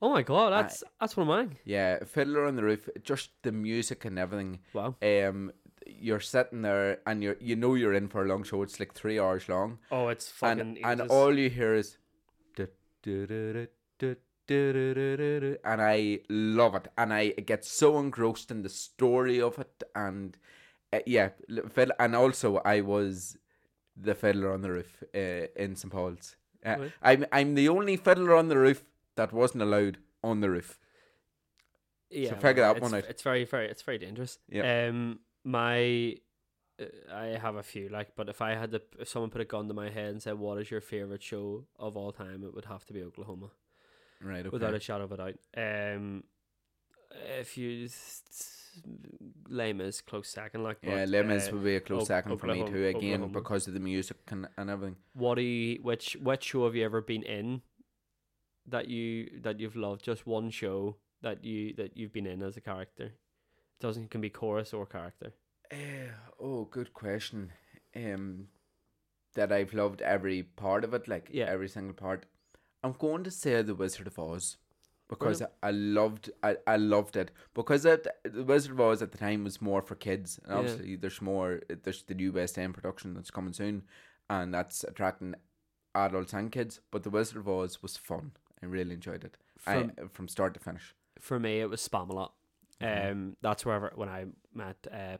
Oh my god, that's uh, that's one of mine.
Yeah, Fiddler on the Roof. Just the music and everything.
Wow.
Um, you're sitting there and you're you know you're in for a long show. It's like three hours long.
Oh, it's fucking.
And, and all you hear is, and I love it, and I get so engrossed in the story of it, and uh, yeah, l- fiddle, and also I was the fiddler on the roof uh, in St Paul's. Uh, I'm I'm the only fiddler on the roof that wasn't allowed on the roof.
yeah,
figure that one
it's-
out.
It's very very it's very dangerous.
Yeah.
Um, my. uh, I have a few like, but if I had to, if someone put a gun to my head and said, "What is your favorite show of all time?" It would have to be Oklahoma.
Right. Okay.
without a shadow of a doubt. Um, if you lame close second, like
Yeah, Mis
uh,
would be a close
Ok-
second for me too. Again,
Oklahoma.
because of the music and, and everything.
what do you which which show have you ever been in that you that you've loved? Just one show that you that you've been in as a character. It doesn't can be chorus or character.
Uh, oh, good question. Um, that I've loved every part of it, like
Yeah.
every single part. I'm going to say the Wizard of Oz because
Brilliant.
I loved, I, I loved it because it, the Wizard of Oz at the time was more for kids, and
Yeah.
obviously there's more. There's the new West End production that's coming soon, and that's attracting adults and kids. But the Wizard of Oz was fun. I really enjoyed it.
From
I, from start to finish.
for me, it was Spamalot.
Mhm.
Um, that's wherever when I met uh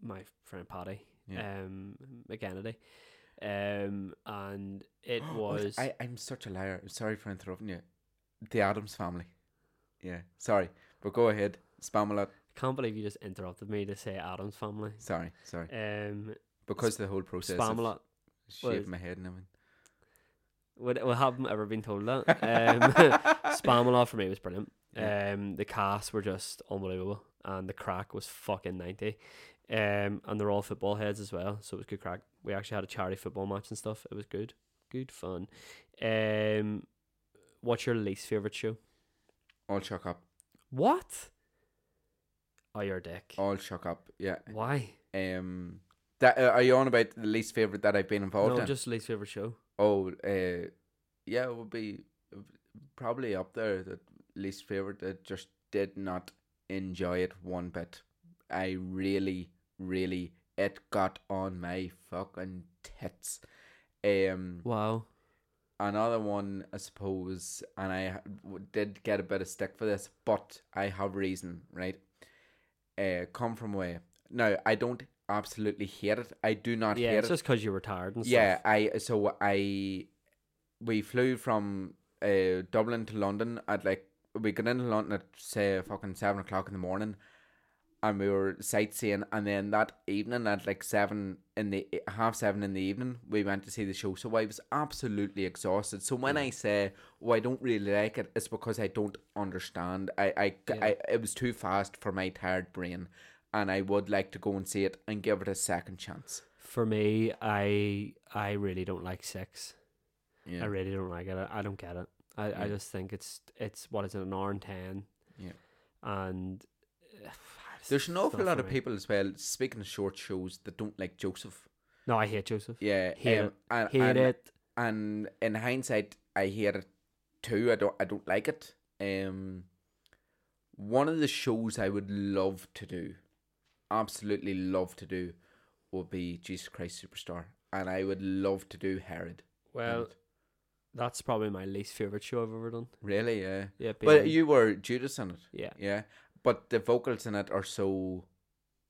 my friend Paddy,
Yeah.
um McKennedy, um, and it was
I, I'm such a liar. Sorry for interrupting you. The Addams family. Yeah, sorry. But go ahead. Spamalot.
can't believe you just interrupted me to say Addams family.
Sorry, sorry.
Um,
Because the whole process
Spamalot.
of shaving
was-
my head and everything.
Would, would haven't ever been told that. Um, Spamalot for me was brilliant.
Yeah.
Um, the cast were just unbelievable, and the crack was fucking ninety. Um, and they're all football heads as well, so it was good crack. We actually had a charity football match and stuff. It was good, good fun. Um, what's your least favorite show?
All shook up.
What? Oh, you're a dick.
All shook up. Yeah.
Why?
Um. That uh, are you on about the least favorite that I've been involved
No,
in?
just least favorite show.
Oh, uh, yeah, it would be probably up there. The least favorite. I just did not enjoy it one bit. I really, really, it got on my fucking tits. Um,
Wow.
Another one, I suppose, and I did get a bit of stick for this, but I have reason, right? Uh, come from away. Now, I don't absolutely hate it. I do not
Yeah,
hate
it's
it.
just because you were tired and
Yeah,
stuff.
I so I we flew from uh Dublin to London at like we got into London at say fucking seven o'clock in the morning, and we were sightseeing, and then that evening at like seven in the half seven in the evening we went to see the show. So I was absolutely exhausted. So when I say oh I don't really like it, it's because I don't understand. I I,
Yeah.
I it was too fast for my tired brain. And I would like to go and see it and give it a second chance.
For me, I I really don't like six.
Yeah.
I really don't like it. I, I don't get it. I, I just think it's it's what is it an hour and ten.
Yeah.
And just-
There's an awful lot of
me.
people as well. Speaking of short shows, that don't like Joseph.
No, I hate Joseph.
Yeah,
Hate
um,
it.
And,
Hate
and,
it.
And in hindsight, I hate it too. I don't. I don't like it. Um, one of the shows I would love to do, absolutely love to do, would be Jesus Christ Superstar, and I would love to do Herod.
Well, that's probably my least favorite show I've ever done.
really, yeah.
Yeah,
But
being-
you were Judas in it,
yeah.
yeah. But the vocals in it are so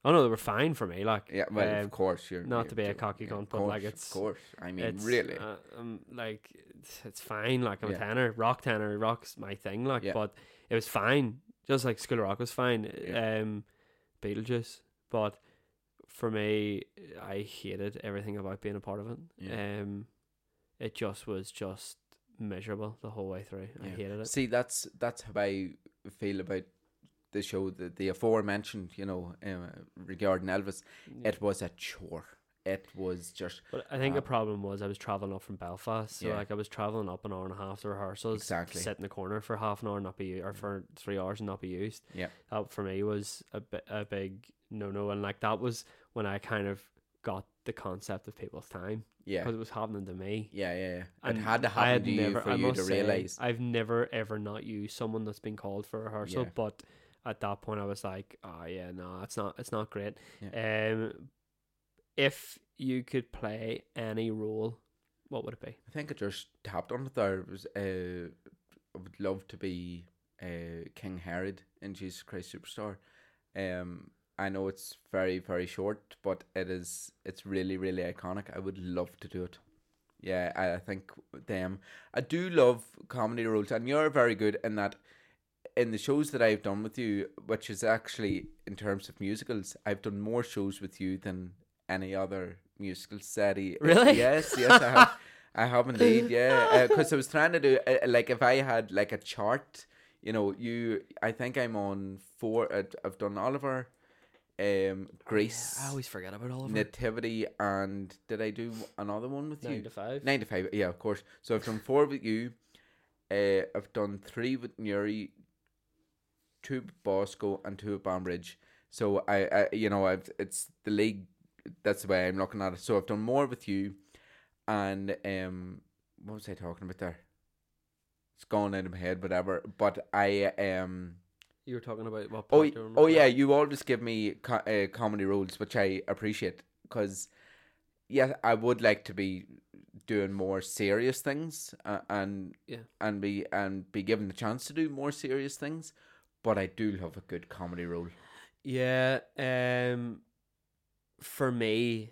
Oh no, they were fine for me. Like,
yeah. Well,
um,
of course you're
not
you're
to be a cocky
yeah,
cunt, but, like, it's-
of course. I mean,
it's
really,
Uh, um, like it's, it's fine. Like I'm
Yeah.
a tenor, rock tenor, rock's my thing. Like,
Yeah.
but it was fine. Just like School of Rock was fine.
Yeah.
Um, Beetlejuice, but for me, I hated everything about being a part of it.
Yeah.
Um, it just was just miserable the whole way through. I hated it.
See, that's that's how I feel about the show, the the aforementioned, you know, uh, regarding Elvis. It was a chore. It was just
But I think the problem was I was traveling up from Belfast, so
Yeah.
like I was traveling up an hour and a half to rehearsals,
Exactly.
sit in the corner for half an hour and not be or for three hours and not be used.
Yeah.
that for me was a bi- a big no no, and like that was when I kind of got the concept of people's time
yeah,
because it was happening to me.
yeah, yeah. yeah. It
And
had to
I
happen
had
to you
never-
for
I
you to
must say,
realize.
I've never ever not used someone that's been called for a rehearsal,
Yeah.
but at that point I was like, oh yeah, no, it's not, it's not great. Um, if you could play any role, what would it be?
I think I just tapped on it there. It was uh, I would love to be uh, King Herod in Jesus Christ Superstar. Um, I know it's very very short, but it is it's really really iconic. I would love to do it. Yeah, I, I think them. I do love comedy roles, and you're very good in that. In the shows that I've done with you, which is actually in terms of musicals, I've done more shows with you than any other musical setty.
Really?
Yes, yes, I have. I have indeed, yeah. Because I was trying to do uh, like if I had like a chart, you know, you. I think I'm on four. Uh, I've done Oliver, um, Grace,
I always forget about all of it.
Nativity, and did I do another one with
Nine
you?
to five.
Nine to five, yeah, of course. So I've done four with you. Uh, I've done three with Newry, two with Bosco, and two with Banbridge. So I, I, you know, I've it's the league. That's the way I'm looking at it. So I've done more with you, and um, what was I talking about there? It's gone out of my head, whatever. But I um.
You were talking about what?
Oh,
part
y-
you were
oh yeah, you always give me co- uh, comedy roles, which I appreciate because, yeah, I would like to be doing more serious things uh, and
Yeah.
and be and be given the chance to do more serious things, but I do love a good comedy role.
Yeah. Um. For me,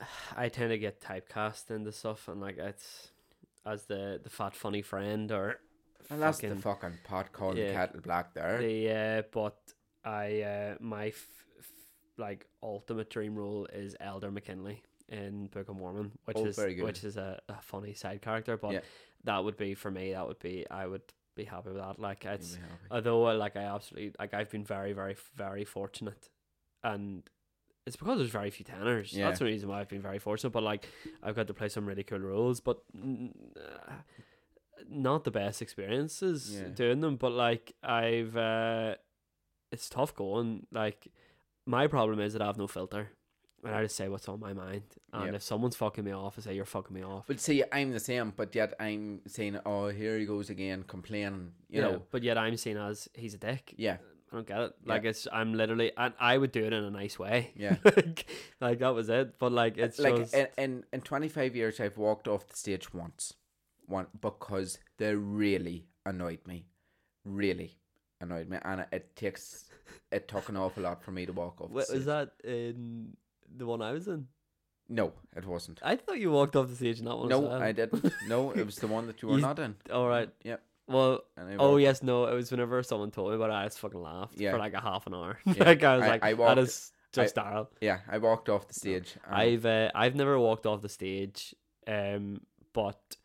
I tend to get typecast into stuff, and like it's as the the fat funny friend or
And that's the
fucking-
fucking pot calling
yeah.
the kettle black there.
Yeah, uh, but I uh my f- f- like ultimate dream role is Elder McKinley in Book of Mormon, which
Oh,
is which is a, a funny side character, but
Yeah.
that would be for me. That would be I would be happy with that. Like it's although uh, like I absolutely like I've been very very very fortunate, and it's because there's very few tenors.
Yeah.
That's the reason why I've been very fortunate. But like I've got to play some really cool roles, but. uh, not the best experiences
Yeah.
doing them, but like I've, uh, it's tough going. Like my problem is that I have no filter, and I just say what's on my mind. And
Yeah.
if someone's fucking me off, I say you're fucking me off.
But see, I'm the same, but yet I'm saying, oh, here he goes again, complaining. You
Yeah,
know,
but yet I'm seen as he's a dick.
yeah,
I don't get it.
Yeah.
Like it's I'm literally and I would do it in a nice way.
yeah.
like, like that was it. But like it's
like
just
in, in in 25 years, I've walked off the stage once. want because they really annoyed me, really annoyed me, and it, takes it took an awful lot for me to walk off. the
What, was that in the one I was in?
No, it wasn't.
I thought you walked off the stage in that one.
No. I didn't. No, it was the one that you were
You-
not in.
All right.
Yep.
Well, oh yes, no. It was whenever someone told me about it, I just fucking laughed
Yeah.
for like a half an hour.
Yeah.
like I was
I-
like,
I
that
walked-
is just Daryl.
Yeah, I walked off the stage. and-
I've uh, I've never walked off the stage, um, but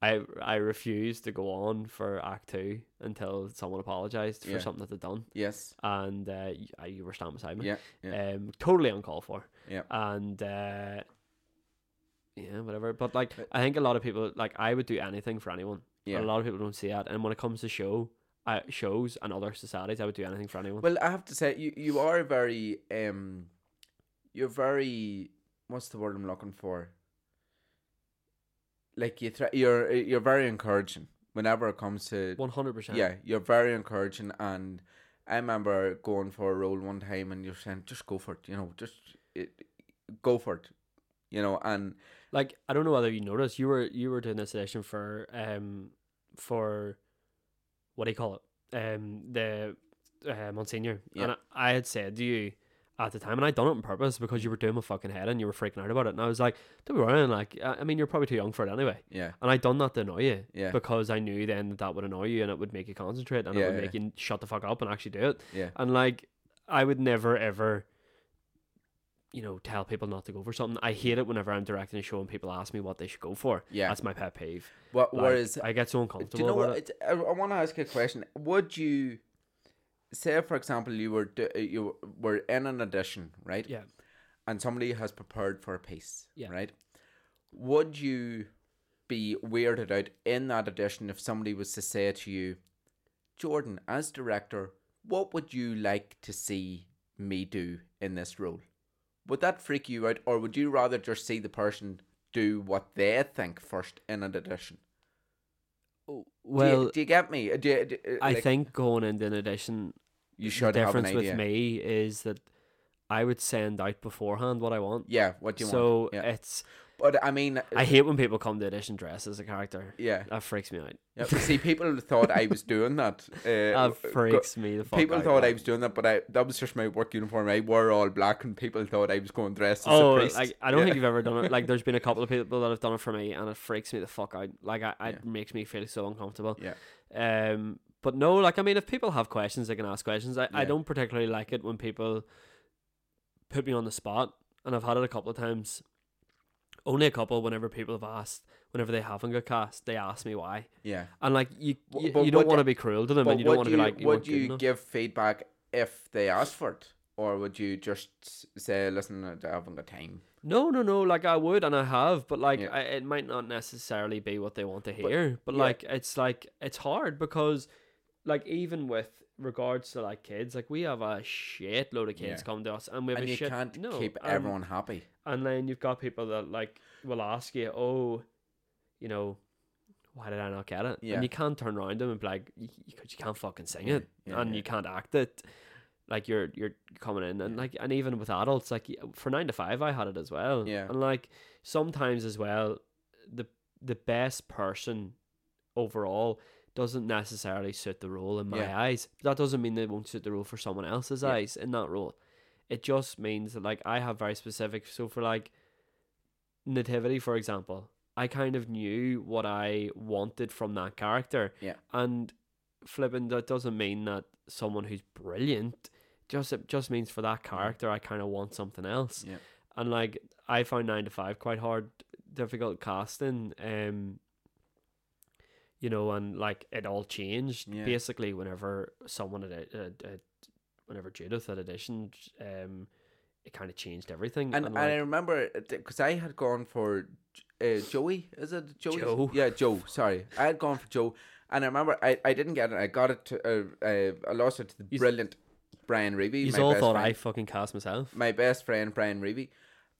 I I refused to go on for Act Two until someone apologized for
Yeah.
something that they'd done,
yes.
and uh, y- uh, you were standing beside me.
Yeah. Yeah.
Um, totally uncalled for.
Yeah.
And uh, yeah, whatever. But like,
But-
I think a lot of people like I would do anything for anyone.
Yeah.
A lot of people don't see that, and when it comes to show, uh, shows and other societies, I would do anything for anyone.
Well, I have to say, you you are very um, you're very what's the word I'm looking for? Like you, th- you're you're very encouraging whenever it comes to
One hundred percent.
yeah, you're very encouraging, and I remember going for a role one time, and you're saying just go for it, you know, just it, go for it, you know, and
like I don't know whether you noticed you were you were doing this edition for um for what do you call it? Um the uh, Monsignor.
Yeah.
and I, I had said to you at the time and I'd done it on purpose because you were doing my fucking head and you were freaking out about it and I was like don't be worrying like I I mean you're probably too young for it anyway.
Yeah,
and I'd done that to annoy you
yeah,
because I knew then that that would annoy you and it would make you concentrate and
Yeah,
it would
yeah.
make you shut the fuck up and actually do it.
Yeah,
and like, I would never ever, you know, tell people not to go for something. I hate it whenever I'm directing a show and people ask me what they should go for.
yeah.
That's my pet peeve.
What
Like,
whereas
I get so uncomfortable.
Do you know what?
it.
I, I want to ask you a question. Would you say, for example, you were you were in an audition, right?
Yeah.
And somebody has prepared for a piece,
Yeah.
right? Would you be weirded out in that audition if somebody was to say to you, Jordan, as director, what would you like to see me do in this role? Would that freak you out, or would you rather just see the person do what they think first in an audition? Oh, do
Well,
you, do you get me? Uh, do you, do, uh,
I
like,
think going into an audition,
you
the
should have an
difference
idea.
with me is that I would send out beforehand what I want.
Yeah, what do you
so
want? Yeah.
it's
But I mean,
I hate when people come to audition dressed as a character.
yeah.
That freaks me out.
yeah. See, people thought I was doing that. Uh,
That
go-
freaks me the fuck
People
out.
thought I was doing that, but I that was just my work uniform. I wore all black, and people thought I was going dressed as
Oh,
a priest.
like I don't
Yeah.
think you've ever done it. Like, there's been a couple of people that have done it for me, and it freaks me the fuck out. Like, I,
Yeah.
it makes me feel so uncomfortable.
Yeah.
Um, but no, like, I mean, if people have questions, they can ask questions. I, I don't particularly like it when people put me on the spot, and I've had it a couple of times. Only a couple. Whenever people have asked, whenever they haven't got cast, they ask me why,
Yeah.
and like you, you,
but
you don't want to be cruel to them, and you don't want to be like, you
would you
enough.
give feedback if they asked for it, or would you just say, "Listen, I haven't got time"?
No, no, no. Like I would, and I have, but like
Yeah.
I, it might not necessarily be what they want to hear. But,
yeah.
like it's like it's hard because, like even with regards to like kids, like we have a shit load of kids
Yeah.
come to us, and we have
And
a
you
shit.
can't
no,
keep
um,
everyone happy.
And then you've got people that like will ask you, oh, you know, why did I not get it?
Yeah.
And you can't turn around them and be like, because you can't fucking sing
Yeah,
it,
yeah,
and
yeah.
you can't act it. Like you're you're coming in and like and even with adults like for nine to five I had it as well
Yeah.
and like sometimes as well the the best person overall doesn't necessarily suit the role in my
Yeah.
eyes that doesn't mean they won't suit the role for someone else's
Yeah.
eyes in that role it just means that like I have very specific so for like nativity for example I kind of knew what I wanted from that character
Yeah.
and flipping that doesn't mean that someone who's brilliant just it just means for that character I kind of want something else
Yeah.
and like I found nine to five quite hard, difficult casting. Um, you know, and like it all changed
Yeah.
basically whenever someone had, uh, uh, whenever Judith had auditioned. Um, it kind of changed everything.
And,
And,
and I remember because I had gone for uh, Joey. Is it Joey?
Joe.
Yeah, Joe. Sorry, I had gone for Joe, and I remember I, I didn't get it. I got it. To, uh, uh, I lost it to the brilliant Brian Reevy.
you all thought
friend,
I fucking cast myself.
my best friend Brian Reevy,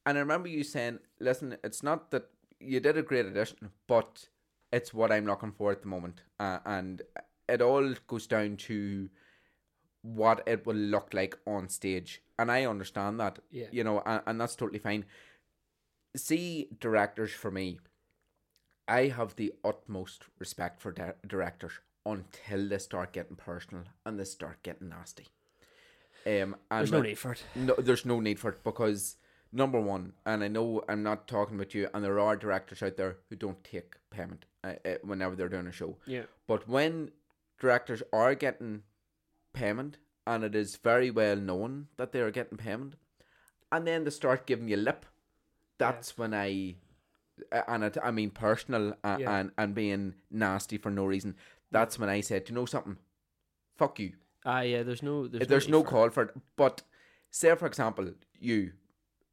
and I remember you saying, "Listen, it's not that you did a great audition, but it's what I'm looking for at the moment, uh, and it all goes down to." what it will look like on stage and i understand that
Yeah.
you know and, and that's totally fine see directors for me I have the utmost respect for di- directors until they start getting personal and they start getting nasty. Um, and
There's no need for it.
no, there's no need for it because number one, and I know I'm not talking about you, and there are directors out there who don't take payment uh, uh, whenever they're doing a show.
Yeah.
But when directors are getting payment, and it is very well known that they are getting payment, and then they start giving you lip, that's when I, uh, and it, I mean personal uh,
Yeah.
and and being nasty for no reason. That's when I said, "Do you know something? Fuck you.
Ah, yeah. There's no. There's,
There's,
need
no
for it.
call for it. But say, for example, you,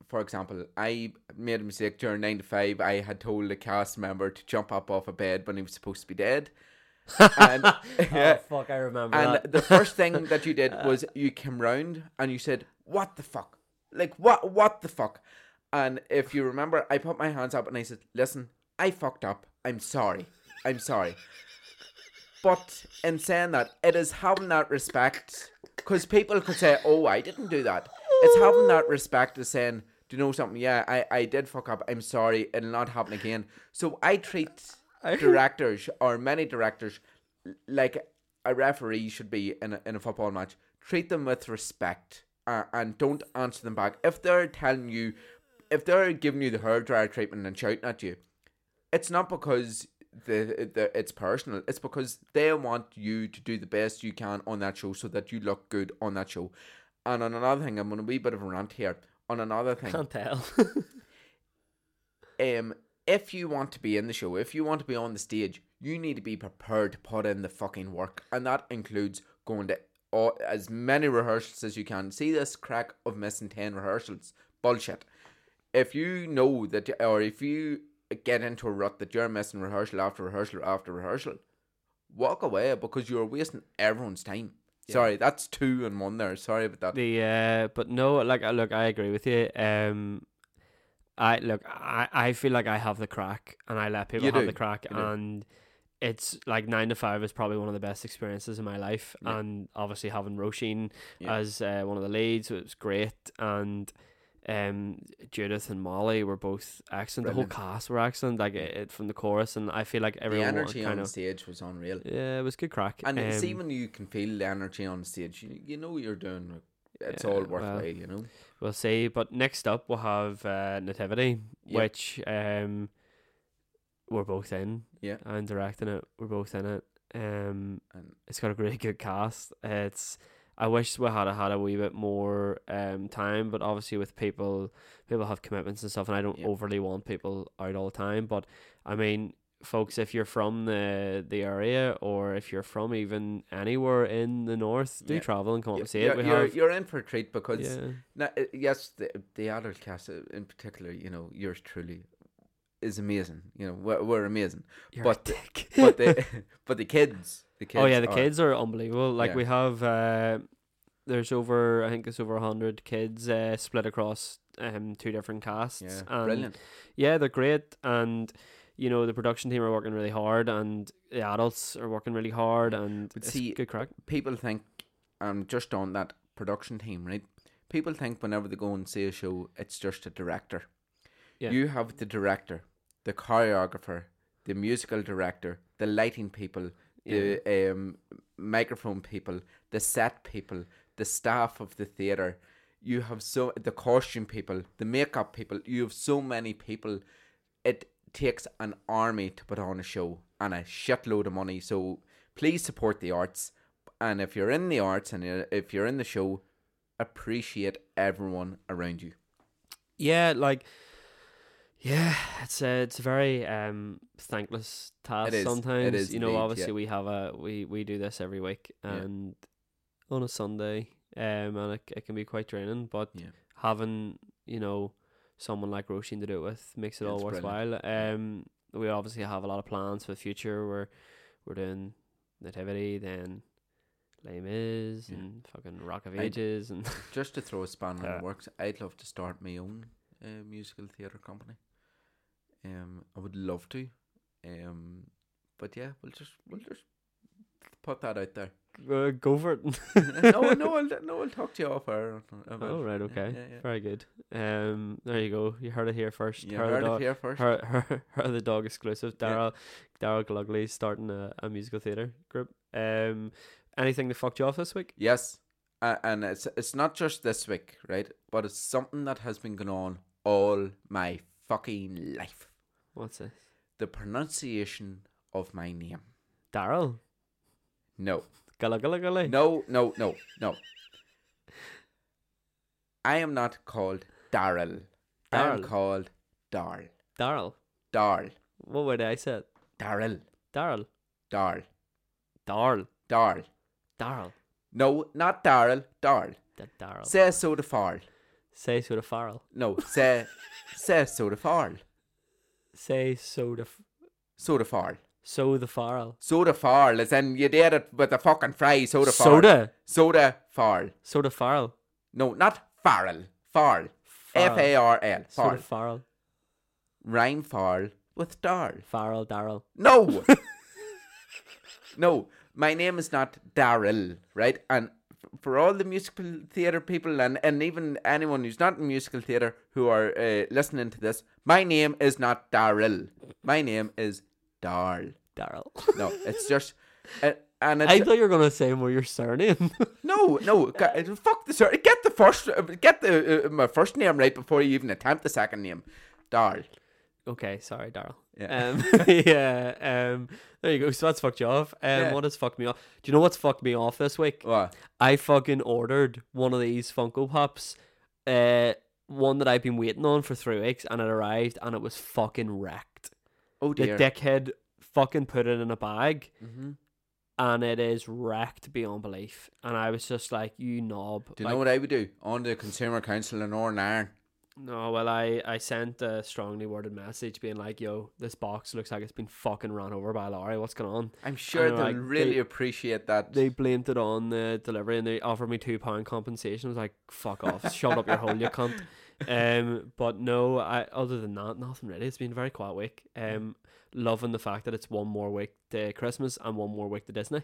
for example, I made a mistake during nine to five. I had told a cast member to jump up off a bed when he was supposed to be dead. and
Oh fuck! I remember
and
that.
the first thing that you did was you came round and you said, "What the fuck? Like what? What the fuck?" And if you remember, I put my hands up and I said, "Listen, I fucked up. I'm sorry. I'm sorry." But in saying that, it is having that respect because people could say, "Oh, I didn't do that." It's having that respect of saying, "Do you know something? Yeah, I, I did fuck up. I'm sorry. It'll not happen again." So I treat directors or many directors like a referee should be in a, in a football match. Treat them with respect uh, and don't answer them back. If they're telling you, if they're giving you the hairdryer treatment and shouting at you, it's not because the, the it's personal. It's because they want you to do the best you can on that show so that you look good on that show. And on another thing, I'm on a wee bit of a rant here. On another thing,
Can't tell.
um, if you want to be in the show, if you want to be on the stage, you need to be prepared to put in the fucking work, and that includes going to all, as many rehearsals as you can. See this crack of missing ten rehearsals? Bullshit. If you know that, or if you get into a rut that you're missing rehearsal after rehearsal after rehearsal, walk away because you're wasting everyone's time. Sorry, that's two and one there. Sorry about that.
the uh, but no, like uh, look, I agree with you. Um, I look, I I feel like I have the crack, and I let people
You
have
do,
the crack,
you do.
and it's like nine to five is probably one of the best experiences in my life,
Yeah.
and obviously having Roisin
Yeah.
as uh, one of the leads it was great, and um Judith and Molly were both excellent. The whole cast were excellent, like it, it- from the chorus, and I feel like everyone wa-
energy
kind
on
of
stage was unreal.
yeah, it was good crack.
And see
Um,
when you can feel the energy on stage, you, you know you're doing it's
Yeah,
all
well,
worthwhile, you know.
We'll see. But next up, we'll have uh, Nativity,
Yep.
which um, we're both in.
Yeah.
I'm directing it. We're both in it. Um,
And
it's got a really good cast. It's. I wish we had had a wee bit more um time, but obviously with people, people have commitments and stuff, and I don't
Yeah.
overly want people out all the time. But I mean, folks, if you're from the the area or if you're from even anywhere in the north, do
Yeah.
travel and come up and see
you're,
it. We
you're,
have.
you're in for a treat because
Yeah.
na- uh, yes, the the adult cast in particular, you know, yours truly is amazing. You know, we're, we're amazing.
You're
but-
dick.
But the but the kids, the kids.
oh yeah, the
are-
kids are unbelievable. Like
Yeah.
we have, uh, there's over I think it's over hundred kids uh, split across um two different casts.
Yeah,
and
brilliant.
Yeah, they're great, and you know the production team are working really hard, and the adults are working really hard, and
But
it's
see,
good crack.
People think, um, just on that production team, right? People think whenever they go and see a show, it's just a director.
Yeah.
You have the director, the choreographer, the musical director, the lighting people,
Yeah.
the um, microphone people, the set people, the staff of the theater. You have so the costume people, the makeup people. You have so many people. It takes an army to put on a show and a shitload of money. So please support the arts. And if you're in the arts and you're- if you're in the show, appreciate everyone around you.
Yeah, like. Yeah, it's a it's a very um thankless task
is. It
sometimes.
is
you know,
indeed,
obviously
yeah.
we have a we we do this every week
Yeah.
and on a Sunday, um, and it, it can be quite draining. But
Yeah.
having you know someone like Roisin to do it with makes it
Yeah,
all worthwhile.
brilliant.
Um, we obviously have a lot of plans for the future. We're we're doing Nativity, then Les Mis,
Yeah.
and fucking Rock of
I'd-
Ages, and
Just to throw a spanner in the works, I'd love to start my own uh, musical theatre company. Um, I would love to. Um, but yeah, we'll just we'll just put that out there.
uh, go for it.
no, no, I'll, no, I'll talk to you off air.
oh right, okay,
Yeah, yeah.
very good. Um, there you go. You heard it here first.
You
the
heard
dog-
it here first.
Her, her, her the dog exclusive.
Yeah.
Daryl, Daryl Glugley's starting a, a musical theatre group. Um, anything that fucked you off this week?
Yes, uh, and it's it's not just this week, right? But it's something that has been going on all my fucking life.
What's this?
The pronunciation of my name.
Daryl.
No,
Gullah gullah gullah.
no, no, no, no. I am not called Daryl. I am called Darl.
Daryl.
Darl.
What did I say?
Daryl.
Daryl.
Darl.
Darl.
Darl.
Daryl.
No, not Daryl. Darl.
That Daryl.
Say so the Farl.
Say soda farrel.
No, say say so the Farl.
Say soda. F-
So the Farl.
so the.
Soda Farl, as in you did it with the fucking fry. Soda Farl.
Soda.
Soda Farl.
Soda farrel.
No, not Farrell. Farl. F A R L.
Soda
Farl.
farrel.
Rhyme Farl with Darl.
Farrel. Daryl.
No. no, my name is not Daryl, right? And for all the musical theatre people and, and even anyone who's not in musical theatre who are uh, listening to this, my name is not Daryl. My name is Darl.
Daryl.
No, it's just. Uh, and
I thought you were gonna say more your surname.
no, no, fuck the sir. Get the first, uh, get the uh, my first name right before you even attempt the second name, Darl.
okay, sorry, Daryl.
Yeah.
Um, yeah. Um, there you go. So that's fucked you off. Um,
Yeah.
what has fucked me off? Do you know what's fucked me off this week?
What?
I fucking ordered one of these Funko Pops. Uh, one that I've been waiting on for three weeks, and it arrived, and it was fucking wrecked.
Oh dear.
The dickhead fucking put it in a bag,
hmm
and it is wrecked beyond belief. And I was just like, "You knob."
Do you
Like,
know what I would do? On the Consumer Council in Northern Ireland.
No, well, I, I sent a strongly worded message being like, yo, this box looks like it's been fucking run over by a lorry. What's going on?
I'm sure they'll
like,
really
they-
appreciate that.
They blamed it on the delivery and they offered me £2 compensation. I was like, fuck off. Shut up your hole, you cunt. Um, but no, I other than that, nothing really. It's been a very quiet week. Um, loving the fact that it's one more week to Christmas and one more week to Disney.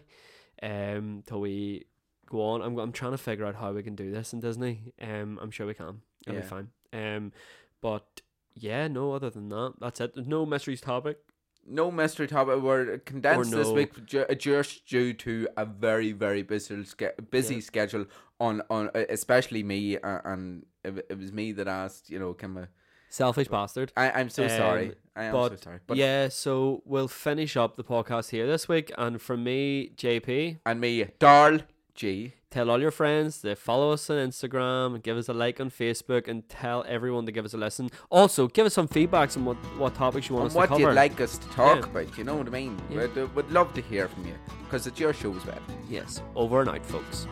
Um, till we go on. I'm I'm trying to figure out how we can do this in Disney. Um, I'm sure we can. It'll be fine. Um, but yeah, no. Other than that, that's it. There's no mysteries topic.
no mystery topic we were condensed this
no-
week just due to a very very busy busy
Yeah.
schedule on on uh, especially me uh, and it, it was me that asked you know can we
Selfish bastard.
I I'm so sorry
Um,
I am
but
so sorry but
yeah, so we'll finish up the podcast here this week. And from me, JP,
and me Darl G
tell all your friends to follow us on Instagram, give us a like on Facebook, and tell everyone to give us a listen. Also, give us some feedbacks on what, what topics you want
on
us
what
to cover.
you'd like us to talk
Yeah.
about you know what I mean
Yeah.
we'd, uh, would love to hear from you because it's your show as well
Yes, over and out, folks.